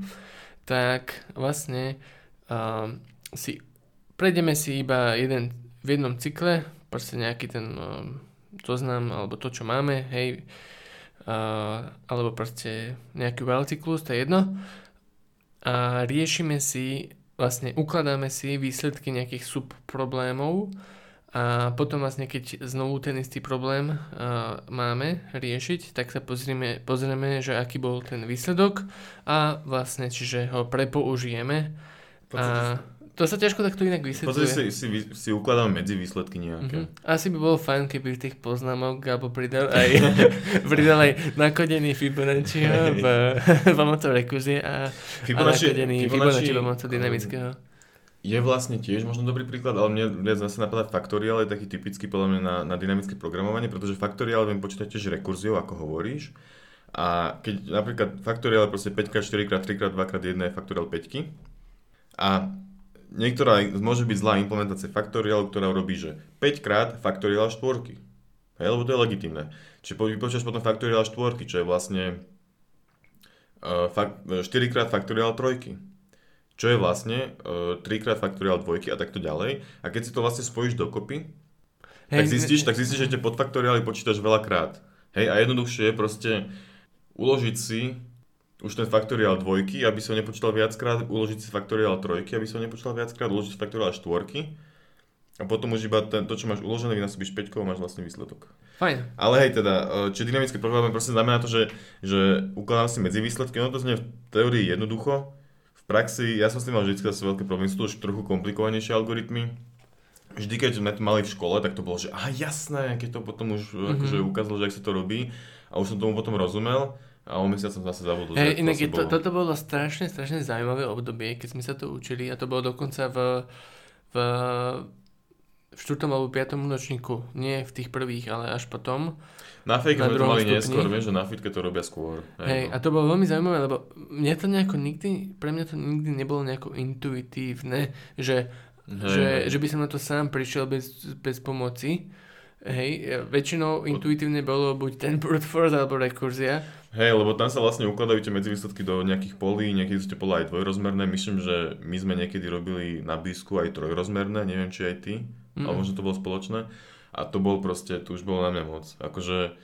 tak vlastne a, si prejdeme si iba jeden v jednom cykle, proste nejaký ten zoznam alebo to, čo máme, hej, alebo proste nejaký while cyklus, to je jedno. A riešime si, vlastne ukladáme si výsledky nejakých subproblémov a potom vlastne keď znovu ten istý problém a, máme riešiť, tak sa pozrieme, pozrieme, že aký bol ten výsledok a vlastne čiže ho prepoužijeme a to sa ťažko takto inak vysvetľuje. podstate si, si, si ukladáme medzi výsledky nejaké. Mhm. Asi by bolo fajn, keby tých poznámok Gabo pridal aj, (laughs) pridal aj nakodený Fibonacciho (laughs) v, pomocou rekurzie a, a Fibonacci, nakodený Fibonacci, Fibonacci pomocou dynamického. je vlastne tiež možno dobrý príklad, ale mne viac zase napadá faktoriál, je taký typický podľa mňa na, na dynamické programovanie, pretože faktoriál viem počítať tiež rekurziou, ako hovoríš. A keď napríklad faktoriál je proste 5x4x 3x 2x1 je faktoriál 5 a niektorá môže byť zlá implementácia faktoriálu, ktorá robí, že 5 krát faktoriál štvorky. Hej, lebo to je legitimné. Čiže po- vypočítaš potom faktoriál štvorky, čo je vlastne uh, fak- 4 krát faktoriál trojky čo je vlastne uh, 3 krát faktoriál dvojky a takto ďalej. A keď si to vlastne spojíš dokopy, tak zistíš, tak zistíš, že tie podfaktoriály počítaš veľakrát. Hej, a jednoduchšie je proste uložiť si už ten faktoriál dvojky, aby som nepočítal viackrát, uložiť si faktoriál trojky, aby som nepočítal viackrát, uložiť si faktoriál štvorky a potom už iba ten, to, čo máš uložené, vynásobíš 5 a máš vlastne výsledok. Fajn. Ale hej, teda, eh, či dynamické programovanie proste znamená to, že, že ukladám si medzi výsledky, ono to znie v teórii jednoducho, v praxi, ja som s tým mal vždy zase veľké problémy, sú to už trochu komplikovanejšie algoritmy. Vždy, keď sme to mali v škole, tak to bolo, že aha, jasné, keď to potom už mm-hmm. akože ukázalo, že ak sa to robí a už som tomu potom rozumel a o mesiac som zase zabudol, že inak je to, bolo. toto bolo strašne, strašne zaujímavé obdobie, keď sme sa to učili a to bolo dokonca v, v, v 4. alebo 5. ročníku. Nie v tých prvých, ale až potom. Na fejke sme to mali stupni. neskôr, vieš, že na fitke to robia skôr. Hej, a no. to bolo veľmi zaujímavé, lebo mne to nejako nikdy, pre mňa to nikdy nebolo nejako intuitívne, že, Hej, že, hej. že by som na to sám prišiel bez, bez pomoci. Hej, väčšinou intuitívne bolo buď ten brute force alebo rekurzia. Hej, lebo tam sa vlastne ukladajú tie medzivýsledky do nejakých polí, niekedy sú tie pola aj dvojrozmerné. Myslím, že my sme niekedy robili na blízku aj trojrozmerné, neviem či aj ty, mm. ale možno to bolo spoločné. A to bol proste, to už bolo na mňa moc. Akože,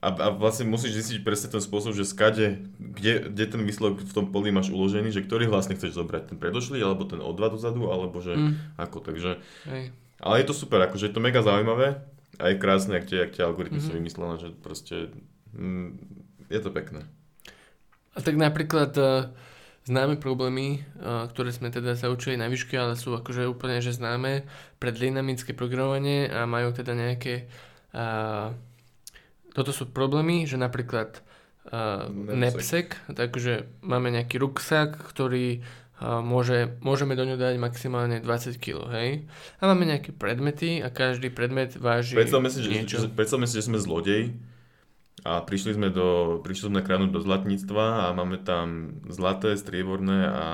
a, a vlastne musíš zistiť presne ten spôsob, že skade, kde, kde ten výsledok v tom poli máš uložený, že ktorý vlastne chceš zobrať, ten predošlý, alebo ten o dva dozadu, alebo že mm. ako, takže... Hej. Ale je to super, akože je to mega zaujímavé a je krásne, ak tie, ak tie algoritmy mm-hmm. sú vymyslené, že proste... Mm, je to pekné. A tak napríklad uh, známe problémy, uh, ktoré sme teda sa učili na výške, ale sú akože úplne že známe pre dynamické programovanie a majú teda nejaké... Uh, toto sú problémy, že napríklad uh, Nepsek, takže máme nejaký ruksak, ktorý uh, môže, môžeme do ňu dať maximálne 20 kg, hej? A máme nejaké predmety a každý predmet váži predstavme si, niečo. Že, predstavme si, že sme zlodej a prišli sme, do, prišli sme kradnúť do zlatníctva a máme tam zlaté, strieborné a,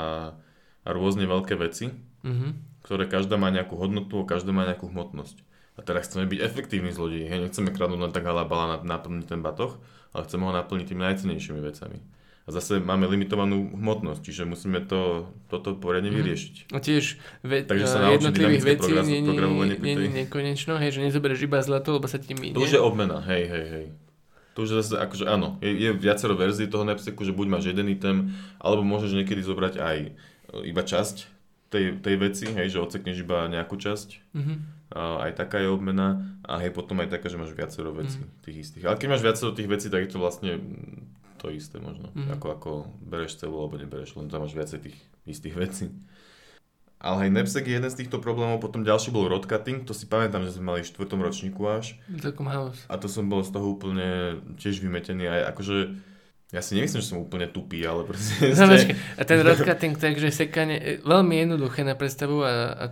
a rôzne veľké veci, mm-hmm. ktoré každá má nejakú hodnotu a každá má nejakú hmotnosť. A teraz chceme byť efektívni zlodeji. Hej, nechceme kradnúť len tak halabala na, naplniť ten batoh, ale chceme ho naplniť tými najcenejšími vecami. A zase máme limitovanú hmotnosť, čiže musíme to, toto poriadne mhm. vyriešiť. A tiež ve- Takže sa jednotlivých vecí nie, nie, nekonečno, hej, že nezoberieš iba zlato, lebo sa ti minie. To už je obmena, hej, hej, hej. To už zase, akože áno, je, je viacero verzií toho Knapsacku, že buď máš jeden item, alebo môžeš niekedy zobrať aj e, iba časť tej, tej veci, hej, že odsekneš iba nejakú časť. Mm-hmm. A, aj taká je obmena a hej, potom aj taká, že máš viacero vecí mm-hmm. tých istých. Ale keď máš viacero tých vecí, tak je to vlastne to isté možno, mm-hmm. ako, ako bereš celú alebo nebereš, len tam máš viacej tých istých vecí. Ale aj Nepsek je jeden z týchto problémov, potom ďalší bol road cutting, to si pamätám, že sme mali v štvrtom ročníku až. A to som bol z toho úplne tiež vymetený, aj akože ja si nemyslím, že som úplne tupý, ale proste... (laughs) No, (laughs) a ten road cutting, takže sekanie, veľmi jednoduché na predstavu a, a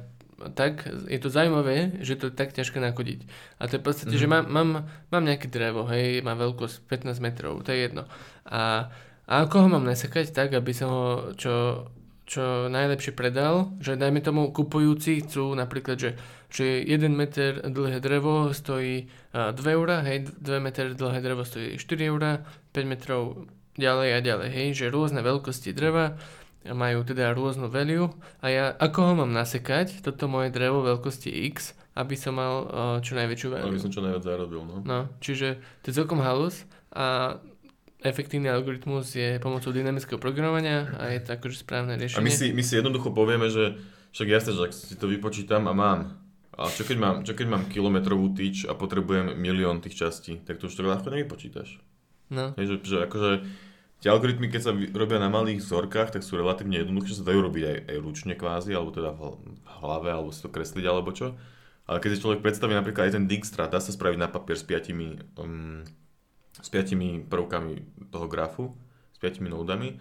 tak je to zaujímavé, že to je tak ťažké nakodiť. A to je v podstate, mm. že mám, mám, mám nejaké drevo, hej, má veľkosť 15 metrov, to je jedno. A, a ako ho mám nasekať tak, aby som ho čo čo najlepšie predal, že dajme tomu kupujúci chcú napríklad, že, že 1 meter dlhé drevo stojí 2 eurá, hej, 2 meter dlhé drevo stojí 4 eurá, 5 metrov ďalej a ďalej, hej, že rôzne veľkosti dreva majú teda rôznu value a ja ako ho mám nasekať, toto moje drevo veľkosti X, aby som mal čo najväčšiu value. Aby som čo najviac zarobil, no. No, čiže to je celkom halus a efektívny algoritmus je pomocou dynamického programovania a je to akože správne riešenie. A my si, my si jednoducho povieme, že však jasne, že ak si to vypočítam a mám, a čo keď mám, čo keď mám kilometrovú tyč a potrebujem milión tých častí, tak to už to ľahko nevypočítaš. No. Je, že, že akože tie algoritmy, keď sa robia na malých vzorkách, tak sú relatívne jednoduché, sa dajú robiť aj, aj ručne kvázi, alebo teda v hlave, alebo si to kresliť, alebo čo. Ale keď si človek predstaví napríklad aj ten Dijkstra, dá sa spraviť na papier s piatimi um, s piatimi prvkami toho grafu, s piatimi nódami,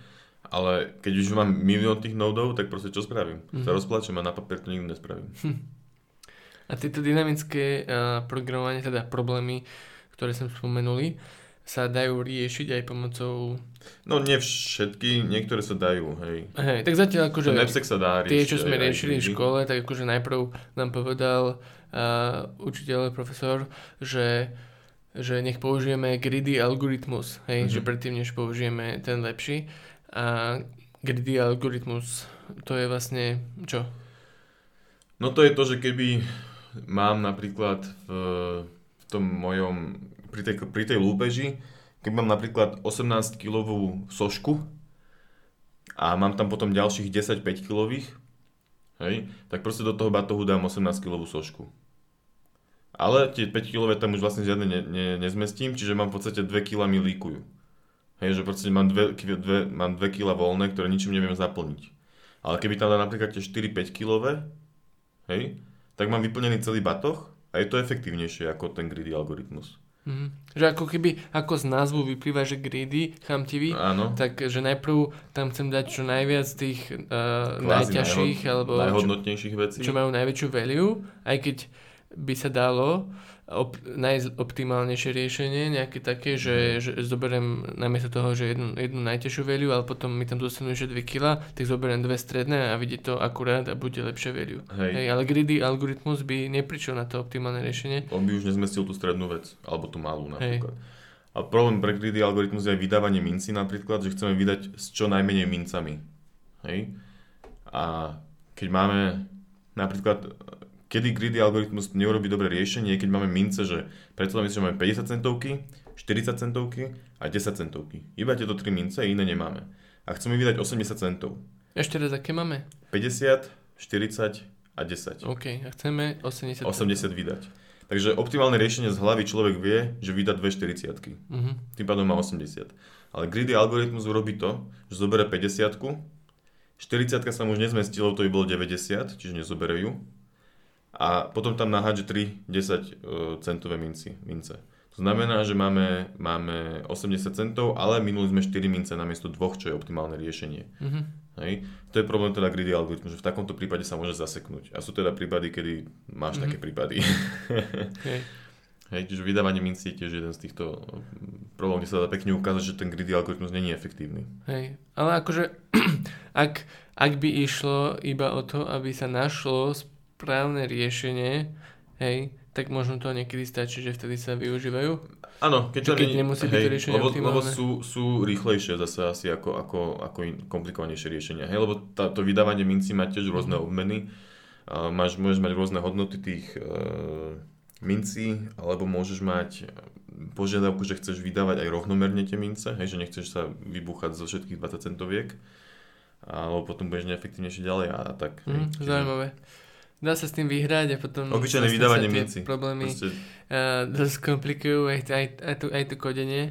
ale keď už mám milión tých nódov, tak proste čo spravím? Mm-hmm. Sa rozplačem a na papier to nikdy nespravím. Hm. A tieto dynamické uh, programovanie, teda problémy, ktoré som spomenuli, sa dajú riešiť aj pomocou... No nie všetky, niektoré sa dajú, hej. Hej, tak zatiaľ akože... sa dá riešiť. Tie, čo sme riešili v škole, tak akože najprv nám povedal uh, učiteľ, profesor, že že nech použijeme greedy algoritmus, hej, mm-hmm. že predtým, než použijeme ten lepší. A greedy algoritmus, to je vlastne čo? No to je to, že keby mám napríklad v, v tom mojom, pri tej, pri tej lúpeži, keď mám napríklad 18 kilovú sošku a mám tam potom ďalších 10 5 kilových, hej, tak proste do toho batohu dám 18 kilovú sošku. Ale tie 5 kg tam už vlastne žiadne ne, ne, nezmestím, čiže mám v podstate 2 kg mi líkujú. Hej, že proste mám 2, 2, mám 2 kg voľné, ktoré ničím neviem zaplniť. Ale keby tam dá napríklad tie 4-5 kg, hej, tak mám vyplnený celý batoh a je to efektívnejšie ako ten greedy algoritmus. Mm-hmm. Že ako keby, ako z názvu vyplýva, že greedy, chamtivý, Áno. tak že najprv tam chcem dať čo najviac tých uh, najťažších najhod- alebo najhodnotnejších čo, vecí. Čo majú najväčšiu value, aj keď by sa dalo op- nájsť optimálnejšie riešenie, nejaké také, že, mhm. že zoberiem namiesto toho, že jednu, jednu najtežšiu value, ale potom mi tam dostanú ešte 2 kg, tak zoberiem dve stredné a vidie to akurát a bude lepšie value. Hej. Hej, ale greedy algoritmus by neprišiel na to optimálne riešenie. On by už nezmestil tú strednú vec, alebo tú malú napríklad. Hej. A problém pre greedy algoritmus je aj vydávanie minci napríklad, že chceme vydať s čo najmenej mincami. Hej? A keď máme napríklad, kedy greedy algoritmus neurobi dobré riešenie, keď máme mince, že predstavme si, že máme 50 centovky, 40 centovky a 10 centovky. Iba tieto tri mince, iné nemáme. A chceme vydať 80 centov. Ešte raz, aké máme? 50, 40 a 10. OK, a chceme 80. 80 vydať. Takže optimálne riešenie z hlavy človek vie, že vydá dve 40 Mhm. Tým pádom má 80. Ale greedy algoritmus urobí to, že zobere 50 40 sa mu už nezmestí, lebo to by bolo 90, čiže nezobere ju. A potom tam nahádže 3 10 e, centové minci, mince. To znamená, že máme, máme 80 centov, ale minuli sme 4 mince namiesto dvoch, čo je optimálne riešenie. Mhm. Hej. To je problém teda greedy algoritmu, že v takomto prípade sa môže zaseknúť. A sú teda prípady, kedy máš Mhm. také prípady. (laughs) Hej. Hej, čiže vydávanie mincí je tiež jeden z týchto problémov, kde sa dá pekne ukázať, že ten greedy algoritmus není efektívny. Hej. Ale akože, (clears throat) ak, ak by išlo iba o to, aby sa našlo správne riešenie, hej, tak možno to niekedy stačí, že vtedy sa využívajú. Áno, keď, to keď není- nemusí byť to riešenie lebo, optimálne. lebo sú, sú rýchlejšie zase asi ako, ako, ako in, komplikovanejšie riešenia. Hej, lebo tá, to vydávanie mincí má tiež rôzne Mhm. obmeny. A máš, môžeš mať rôzne hodnoty tých e, mincí, alebo môžeš mať požiadavku, že chceš vydávať aj rovnomerne tie mince, hej, že nechceš sa vybúchať zo všetkých 20 centoviek, alebo potom budeš neefektívnejšie ďalej a, tak. hej. Mhm, Čiže zaujímavé. Dá sa s tým vyhrať a potom Obyčajné vydávanie minci. problémy Proste, uh, dosť komplikujú aj, aj, aj, to, aj to kodenie.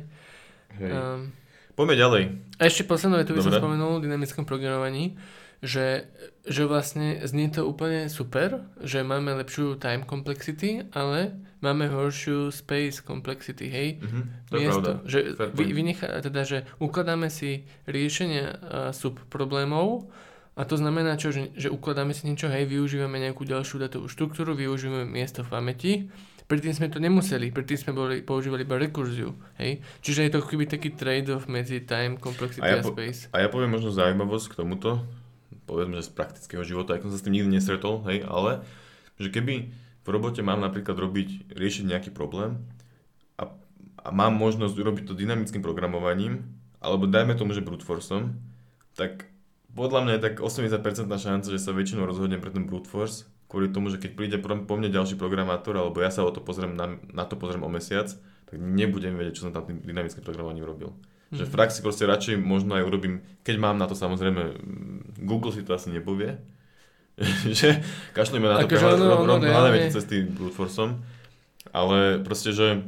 hej. Um, Poďme ďalej. a ešte poslednú vetu by som spomenul v dynamickom programovaní, že, že vlastne znie to úplne super, že máme lepšiu time complexity, ale máme horšiu space complexity, hej? Mhm, to je Miesto, pravda. že vy, point. vynechá, teda, že ukladáme si riešenia uh, subproblémov a to znamená čo, že, že ukladáme si niečo, hej, využívame nejakú ďalšiu datovú štruktúru, využívame miesto v pamäti, predtým sme to nemuseli, predtým sme boli, používali iba rekurziu, hej. Čiže je to keby taký trade-off medzi time, complexity A a, ja po- space. A ja poviem možno zaujímavosť k tomuto, povedzme, že z praktického života, ako som sa s tým nikdy nestretol, hej, ale že keby v robote mám napríklad robiť, riešiť nejaký problém a, a mám možnosť urobiť to dynamickým programovaním, alebo dajme tomu, že brute forceom, tak podľa mňa je tak 80% šanca, že sa väčšinou rozhodnem pre ten brute force, kvôli tomu, že keď príde po mne ďalší programátor, alebo ja sa o to pozriem na, na to pozriem o mesiac, tak nebudem vedieť, čo som tam tým dynamickým programovaním robil. Že v Mhm. praxi proste radšej možno aj urobím, keď mám na to samozrejme, Google si to asi nepovie, (laughs) že kašlíme na to, Akože prehľad- ono- ro- ro- ono hľadáme reálne- tie cesty brute forceom, ale proste, že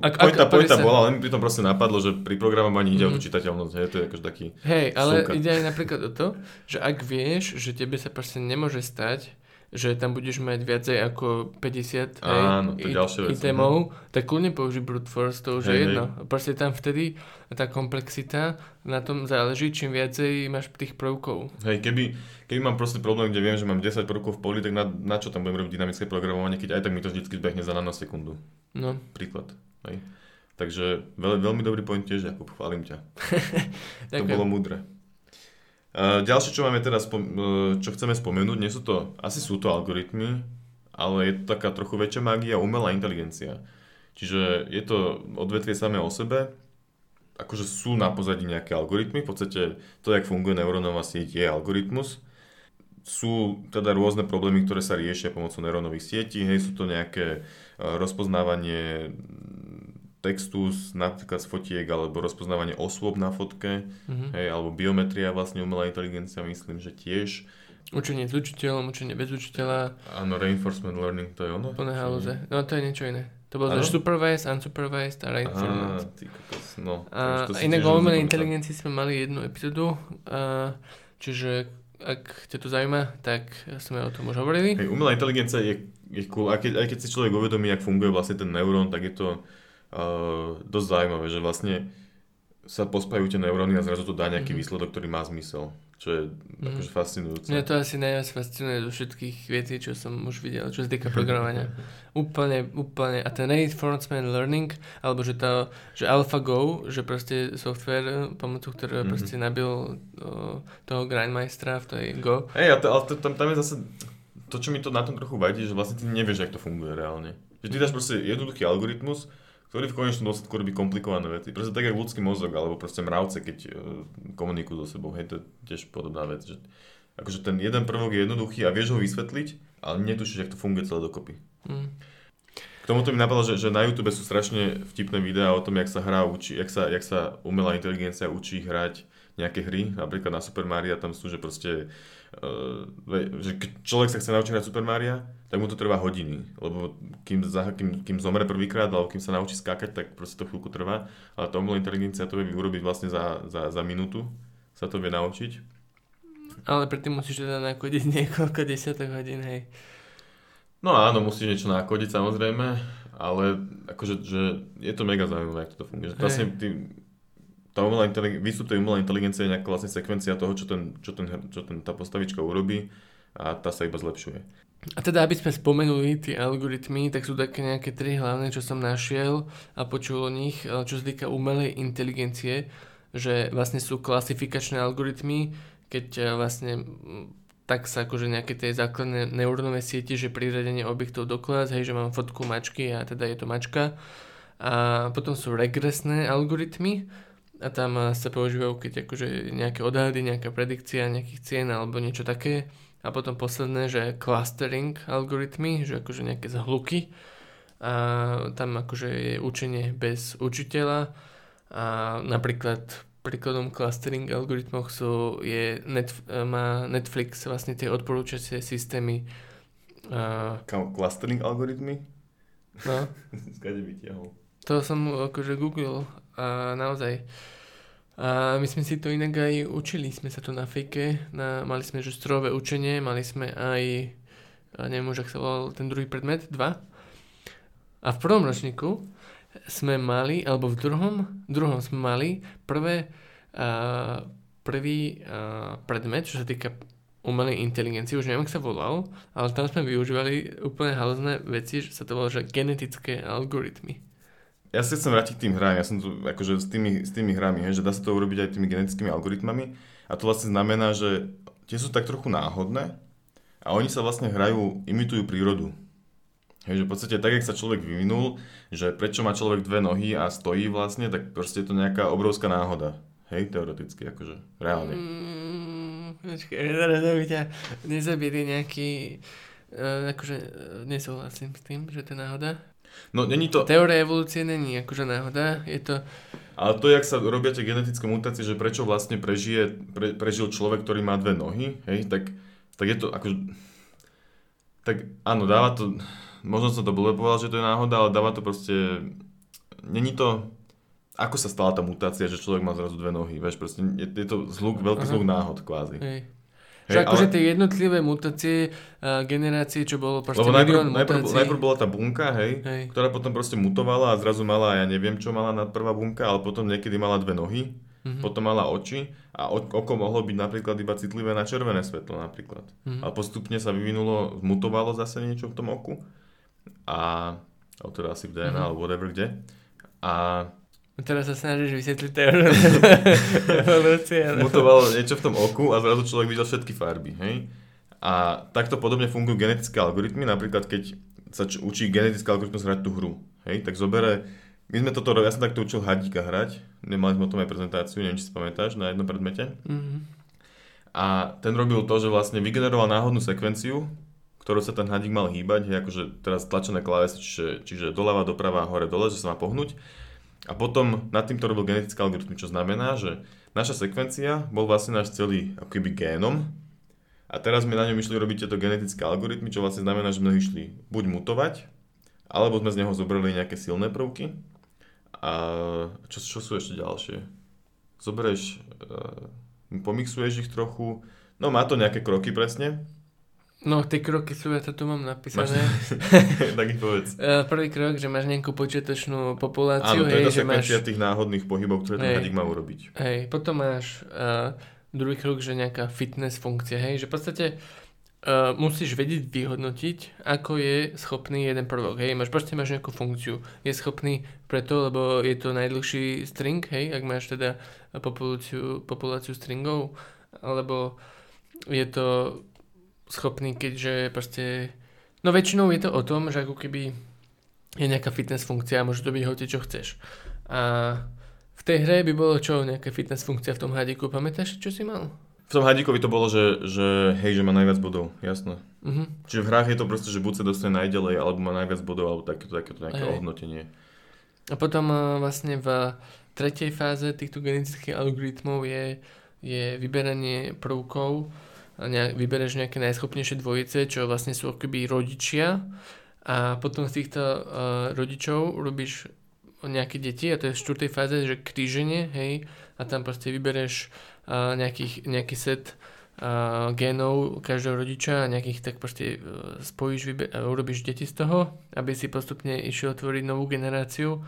Ak- pointa, ak- povie sa- bola, len pri tom proste napadlo, že pri programovaní ide o tú Mhm. čitateľnosť, hej, to je akože taký, Hej, ale Súka. ide aj napríklad o to, že ak vieš, že tebe sa proste nemôže stať, že tam budeš mať viacej ako 50 hej, Áno, to je i- ďalšia vec, itemov, tak kľudne použij brute force, to už Hej, je hej. jedno. Proste tam vtedy tá komplexita na tom záleží, čím viacej máš tých prvkov. hej, keby, keby mám proste problém, kde viem, že mám 10 prvkov v poli, tak na, na čo tam budem robiť dynamické programovanie, keď aj tak mi to vždy zbehne za nanosekundu. No, Príklad. Hej. Takže veľ, veľmi dobrý point tiež, Jakub, chválim ťa. (laughs) To bolo múdre. Uh, ďalšie, čo máme teraz, uh, čo chceme spomenúť, nie sú to, asi sú to algoritmy, ale je to taká trochu väčšia mágia, umelá inteligencia. Čiže je to odvetvie samé o sebe, akože sú na pozadí nejaké algoritmy, v podstate to, jak funguje neurónová sieť, je algoritmus. Sú teda rôzne problémy, ktoré sa riešia pomocou neurónových sietí, hej, sú to nejaké uh, rozpoznávanie textu z, napríklad z fotiek alebo rozpoznávanie osôb na fotke, Mhm. hej, alebo biometria vlastne umelá inteligencia, myslím, že tiež. Učenie s učiteľom, učenie bez učiteľa, Áno, reinforcement learning, to je ono? plné halúze. No to je niečo iné. To bolo že supervised, unsupervised a Á, reinforcement. ty kokos, no. A, to inak o umelej inteligencii sme mali jednu epizódu, a, čiže ak ťa to zaujíma, tak sme o tom už hovorili. Hej, umelá inteligencia je, je cool, a keď, aj keď si človek uvedomí, jak funguje vlastne ten neurón, tak je to uh, dosť zaujímavé, že vlastne sa pospájajú tie neuróny a zrazu to dá nejaký Mhm. výsledok, ktorý má zmysel, čo je Mhm. akože fascinujúce. Mňa to asi najviac fascinuje zo všetkých vecí, čo som už videl, čo sa týka programovania. (laughs) úplne, úplne. A ten reinforcement learning, alebo že, to, že AlphaGo, že proste software, pomocou ktorého Mhm. proste nabil o, toho grindmeistera v tej Go. Hej, ale to, tam, tam je zase to, čo mi to na tom trochu vadí, že vlastne ty nevieš, jak to funguje reálne. Že ty dáš proste jednoduchý algoritmus, ktorý v konečnom dôsledku robí komplikované veci. Proste tak, ako ľudský mozog, alebo proste mravce, keď uh, komunikujú so sebou. Hej, to je tiež podobná vec. Že, akože ten jeden prvok je jednoduchý a vieš ho vysvetliť, ale netušíš, ako to funguje celé dokopy. Mm. K tomuto mi napadlo, že, že na YouTube sú strašne vtipné videá o tom, jak sa hrá učí, jak sa, jak sa umelá inteligencia učí hrať nejaké hry, napríklad na Super Mario, tam sú, že proste že keď človek sa chce naučiť hrať Super Mario, tak mu to trvá hodiny, lebo kým, za, kým, kým zomre prvýkrát, alebo kým sa naučí skákať, tak proste to chvíľku trvá, ale tá umelá inteligencia to vie urobiť vlastne za, za, za minútu, sa to vie naučiť. Ale predtým musíš teda nakodiť (laughs) niekoľko desiatok hodín, hej. No áno, musíš niečo nakodiť samozrejme, ale akože že je to mega zaujímavé, ako to funguje. Že vlastne ty, tá umelá inteligen- výstup tej umelej inteligencie je nejaká vlastne sekvencia toho, čo, ten, čo, ten, čo ten, tá postavička urobí a tá sa iba zlepšuje. A teda, aby sme spomenuli tie algoritmy, tak sú také nejaké tri hlavné, čo som našiel a počul o nich, čo sa týka umelej inteligencie, že vlastne sú klasifikačné algoritmy, keď e, vlastne tak sa akože nejaké tie základné neurónové siete, že priradenie objektov do klas, hej, že mám fotku mačky a teda je to mačka. A potom sú regresné algoritmy, a tam eh, sa používajú keď akože nejaké odhady, nejaká predikcia nejakých cien alebo niečo také. A potom posledné, že clustering algoritmy, že akože nejaké zhluky. A tam akože je učenie bez učiteľa. A napríklad príkladom clustering algoritmov sú, je net, eh, má Netflix vlastne tie odporúčacie systémy. A... Clustering algoritmy? No. (laughs) Skade vytiahol. To som akože googlil a naozaj. A my sme si to inak aj učili, sme sa to na fejke, na, mali sme že strojové učenie, mali sme aj, neviem už, ak sa volal ten druhý predmet, dva. A v prvom ročníku sme mali, alebo v druhom, druhom sme mali prvé, a, prvý a, predmet, čo sa týka umelej inteligencie, už neviem, ak sa volal, ale tam sme využívali úplne halozné veci, že sa to volalo, že genetické algoritmy ja sa chcem vrátiť k tým hrám, ja som tu akože s tými, s tými hrami, hej, že dá sa to urobiť aj tými genetickými algoritmami a to vlastne znamená, že tie sú tak trochu náhodné a oni sa vlastne hrajú, imitujú prírodu. Hej, že v podstate tak, jak sa človek vyvinul, že prečo má človek dve nohy a stojí vlastne, tak proste je to nejaká obrovská náhoda. Hej, teoreticky, akože, reálne. Mm, nezabili nejaký... Uh, akože uh, nesúhlasím s tým, že to je náhoda. No, není to... Teória evolúcie není akože náhoda, je to... Ale to, jak sa robia tie genetické mutácie, že prečo vlastne prežije, pre, prežil človek, ktorý má dve nohy, hej, tak, tak je to akože... Tak áno, dáva to... Možno som to bolo povedal, že to je náhoda, ale dáva to proste... Není to... Ako sa stala tá mutácia, že človek má zrazu dve nohy, vieš, proste je, je to zhluk, veľký zhluk náhod kvázi. Hej. Že hey, akože ale... tie jednotlivé mutácie uh, generácie, čo bolo proste Lebo najprv, najprv, najprv bola tá bunka, hej, hej, ktorá potom proste mutovala a zrazu mala, ja neviem čo mala prvá bunka, ale potom niekedy mala dve nohy, mm-hmm. potom mala oči a oko mohlo byť napríklad iba citlivé na červené svetlo napríklad. Mm-hmm. Ale postupne sa vyvinulo, mutovalo zase niečo v tom oku a, teda asi v DNA mm-hmm. alebo whatever kde. A Teraz sa snažíš vysvetliť teóriu (laughs) evolúcie. Mutovalo niečo v tom oku a zrazu človek videl všetky farby. Hej? A takto podobne fungujú genetické algoritmy, napríklad keď sa č- učí genetický algoritmus hrať tú hru. Hej? Tak zobere, my sme toto, ja som takto učil hadíka hrať, nemali sme o tom aj prezentáciu, neviem, či si pamätáš, na jednom predmete. Mm-hmm. A ten robil to, že vlastne vygeneroval náhodnú sekvenciu, ktorou sa ten hadík mal hýbať, hej, akože teraz tlačené klávesy, čiže, čiže doľava, doprava, hore, dole, že sa má pohnúť. A potom nad týmto robil genetický algoritmus, čo znamená, že naša sekvencia bol vlastne náš celý ako keby génom a teraz sme na ňom išli robiť tieto genetické algoritmy, čo vlastne znamená, že sme išli buď mutovať, alebo sme z neho zobrali nejaké silné prvky. A čo, čo sú ešte ďalšie? Zoberieš, uh, pomixuješ ich trochu, no má to nejaké kroky presne, No, tie kroky sú, ja to tu mám napísané. (laughs) tak ich povedz. (laughs) E, prvý krok, že máš nejakú počiatočnú populáciu. Áno, to je hej, že máš... tých náhodných pohybov, ktoré ten hadík má urobiť. Hej, potom máš uh, druhý krok, že nejaká fitness funkcia, hej, že v podstate uh, musíš vedieť vyhodnotiť, ako je schopný jeden prvok, hej, máš proste máš nejakú funkciu, je schopný preto, lebo je to najdlhší string, hej, ak máš teda populáciu, populáciu stringov, alebo je to schopný, keďže proste... No väčšinou je to o tom, že ako keby je nejaká fitness funkcia a môže to byť hoci čo chceš. A v tej hre by bolo čo, nejaká fitness funkcia v tom hadiku, pamätáš, čo si mal? V tom hadíkovi to bolo, že, že hej, že má najviac bodov, jasné. Uh-huh. Čiže v hrách je to proste, že buď sa dostane najďalej, alebo má najviac bodov, alebo takéto, takéto nejaké Hej. ohodnotenie. A potom uh, vlastne v tretej fáze týchto genetických algoritmov je, je vyberanie prvkov, nejak, vybereš nejaké najschopnejšie dvojice, čo vlastne sú akoby rodičia. A potom z týchto uh, rodičov robíš nejaké deti a to je v štvrtej fáze, že kríženie, hej, a tam proste vybereš uh, nejakých, nejaký set uh, génov každého rodiča a nejakých tak proste uh, spojíš, vybe- a urobíš deti z toho, aby si postupne išiel tvoriť novú generáciu.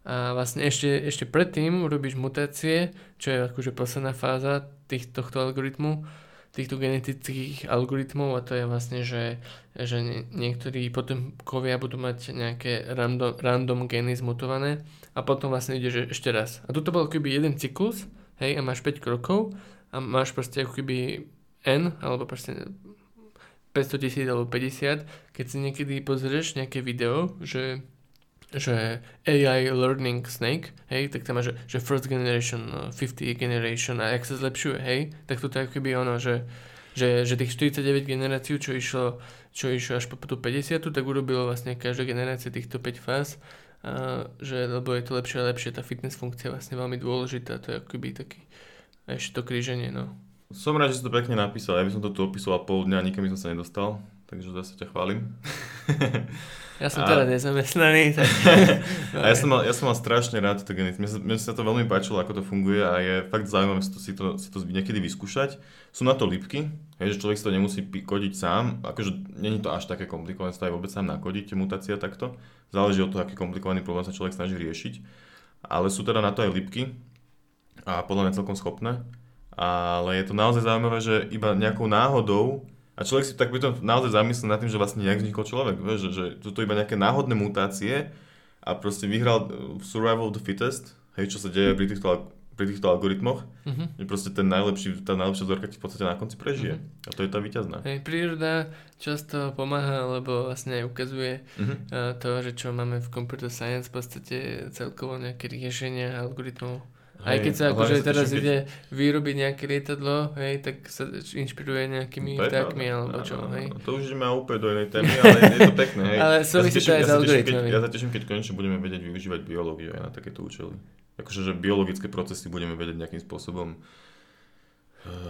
A vlastne ešte, ešte predtým urobíš mutácie, čo je akože posledná fáza tých, tohto algoritmu, týchto genetických algoritmov a to je vlastne, že, že nie- niektorí potomkovia budú mať nejaké random, random gény zmutované a potom vlastne ideš ešte raz. A toto bol keby jeden cyklus, hej, a máš 5 krokov a máš proste ako keby N, alebo proste 500 tisíc alebo 50, keď si niekedy pozrieš nejaké video, že že AI Learning Snake, hej, tak tam má, že, že first generation, uh, 50 generation a jak sa zlepšuje, hej, tak toto je keby ono, že, že, že tých 49 generácií, čo išlo, čo išlo až po tú 50, tak urobilo vlastne každá generácia týchto 5 fáz, a, že, lebo je to lepšie a lepšie, tá fitness funkcia je vlastne veľmi dôležitá, to je ako keby taký, ešte to kríženie, no. Som rád, že si to pekne napísal, ja by som to tu opisoval pol dňa, nikam by som sa nedostal, takže zase ťa chválim. Ja som A- teraz nezamestnaný, (laughs) tak... A ja som mal, ja som mal strašne rád tieto genetiky. Mne, mne sa to veľmi páčilo, ako to funguje a je fakt zaujímavé si to, si to, si to niekedy vyskúšať. Sú na to lípky, hej, že človek si to nemusí kodiť sám. Akože není to až také komplikované, sa to aj vôbec sám nakodiť, tie mutácie a takto. Záleží od toho, aký komplikovaný problém sa človek snaží riešiť. Ale sú teda na to aj lípky a podľa mňa celkom schopné. Ale je to naozaj zaujímavé, že iba nejakou náhodou a človek si tak pritom naozaj zamyslí nad tým, že vlastne nejak vznikol človek, vieš, že, že sú to iba nejaké náhodné mutácie a proste vyhral uh, survival of the fittest, hej, čo sa deje pri týchto, pri týchto algoritmoch, Mhm. že proste ten najlepší, tá najlepšia vzorka ti v podstate na konci prežije. Mhm. A to je tá víťazná. Hej, príroda často pomáha, lebo vlastne aj ukazuje Mhm. uh, to, že čo máme v computer science v podstate celkovo nejaké riešenia algoritmov. Aj Hej, keď sa akože teraz keď- ide vyrobiť nejaké lietadlo, hej, tak sa inšpiruje nejakými vtákmi alebo čo, Áno, hej. áno. To už ideme úplne do inej témy, ale je to pekné, hej. (laughs) Ale súvisí to aj ja, s sa teším, keď, algoritmami. ja sa teším, keď konečne budeme vedieť využívať biológiu aj na takéto účely. Akože, že biologické procesy budeme vedieť nejakým spôsobom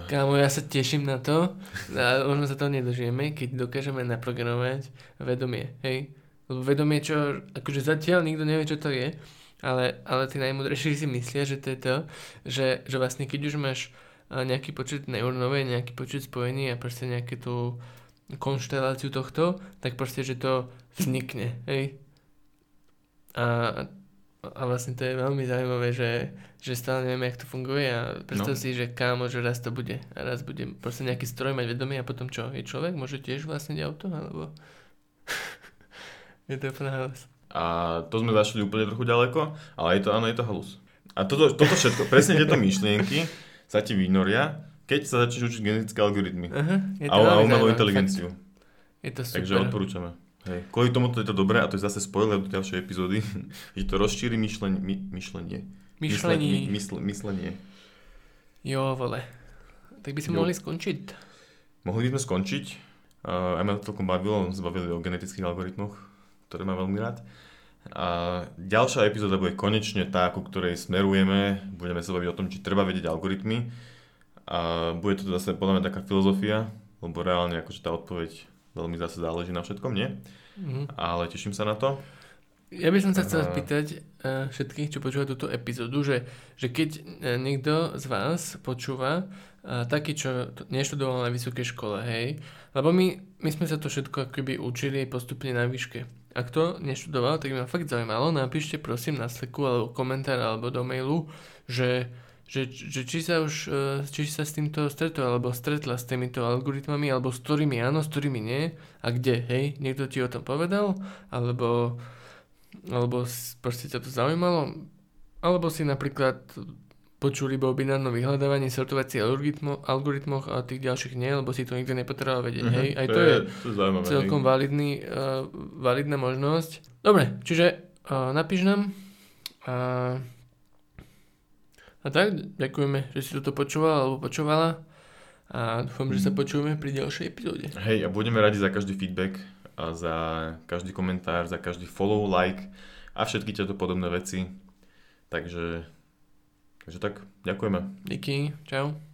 Kámo, ja sa teším na to a možno sa to nedožijeme, keď dokážeme naprogramovať vedomie, hej. Lebo vedomie, čo, akože zatiaľ nikto nevie, čo to je, ale, ale tí najmudrejší si myslia, že to je to, že, že vlastne keď už máš a, nejaký počet neurónové, nejaký počet spojení a proste nejakú tú konšteláciu tohto, tak proste, že to vznikne, hej. A, a vlastne to je veľmi zaujímavé, že, že stále nevieme, jak to funguje a predstav No. si, že kámo, že raz to bude a raz bude proste nejaký stroj mať vedomie a potom čo, je človek, môže tiež vlastniť auto, alebo (laughs) je to úplná halus. A to sme zašli úplne trochu ďaleko, ale je to, áno, je to halus. A toto, toto všetko, presne tieto (laughs) myšlienky sa ti vynoria, keď sa začneš učiť genetické algoritmy je a, a umelú inteligenciu. fakt. Je to super. Takže odporúčame. Hej. Kvôli tomu to je to dobré a to je zase spoiler do ďalšej epizódy, (laughs) že to rozšíri myšlenie. My, myšlenie. Myšlení. Mysle, mysl, myslenie. Jo, vole. Tak by sme Jo. mohli skončiť. Mohli by sme skončiť. Uh, aj ma to celkom bavilo, sme sa bavili o genetických algoritmoch, ktoré mám veľmi rád. A ďalšia epizóda bude konečne tá, ku ktorej smerujeme. Budeme sa baviť o tom, či treba vedieť algoritmy. A bude to zase podľa mňa taká filozofia, lebo reálne akože tá odpoveď veľmi zase záleží na všetkom, nie? Mhm. Ale teším sa na to. Ja by som sa chcel spýtať uh, všetkých, čo počúvajú túto epizódu, že, že keď uh, niekto z vás počúva uh, taký, čo neštudoval na vysokej škole, hej, lebo my, my sme sa to všetko akoby učili postupne na výške. Ak to neštudoval, tak ma fakt zaujímalo, napíšte prosím na Slacku alebo komentár alebo do mailu, že, že, že či sa už uh, či sa s týmto stretol alebo stretla s týmito algoritmami alebo s ktorými áno, s ktorými nie a kde, hej, niekto ti o tom povedal? Alebo alebo proste ťa to zaujímalo, alebo si napríklad počuli o binárnom vyhľadávaní, sortovacích algoritmo, algoritmoch a tých ďalších nie, lebo si to nikto nepotreboval vedieť. Mhm, Hej? Aj to, to, je, to je celkom validný, uh, validná možnosť. Dobre, čiže uh, napíš nám a, a tak, ďakujeme, že si toto počúval alebo počúvala a dúfam, že sa počujeme pri ďalšej epizóde. Hej, a budeme radi za každý feedback a za každý komentár, za každý follow, like a všetky tieto podobné veci. Takže, takže tak, ďakujeme. Díky, čau.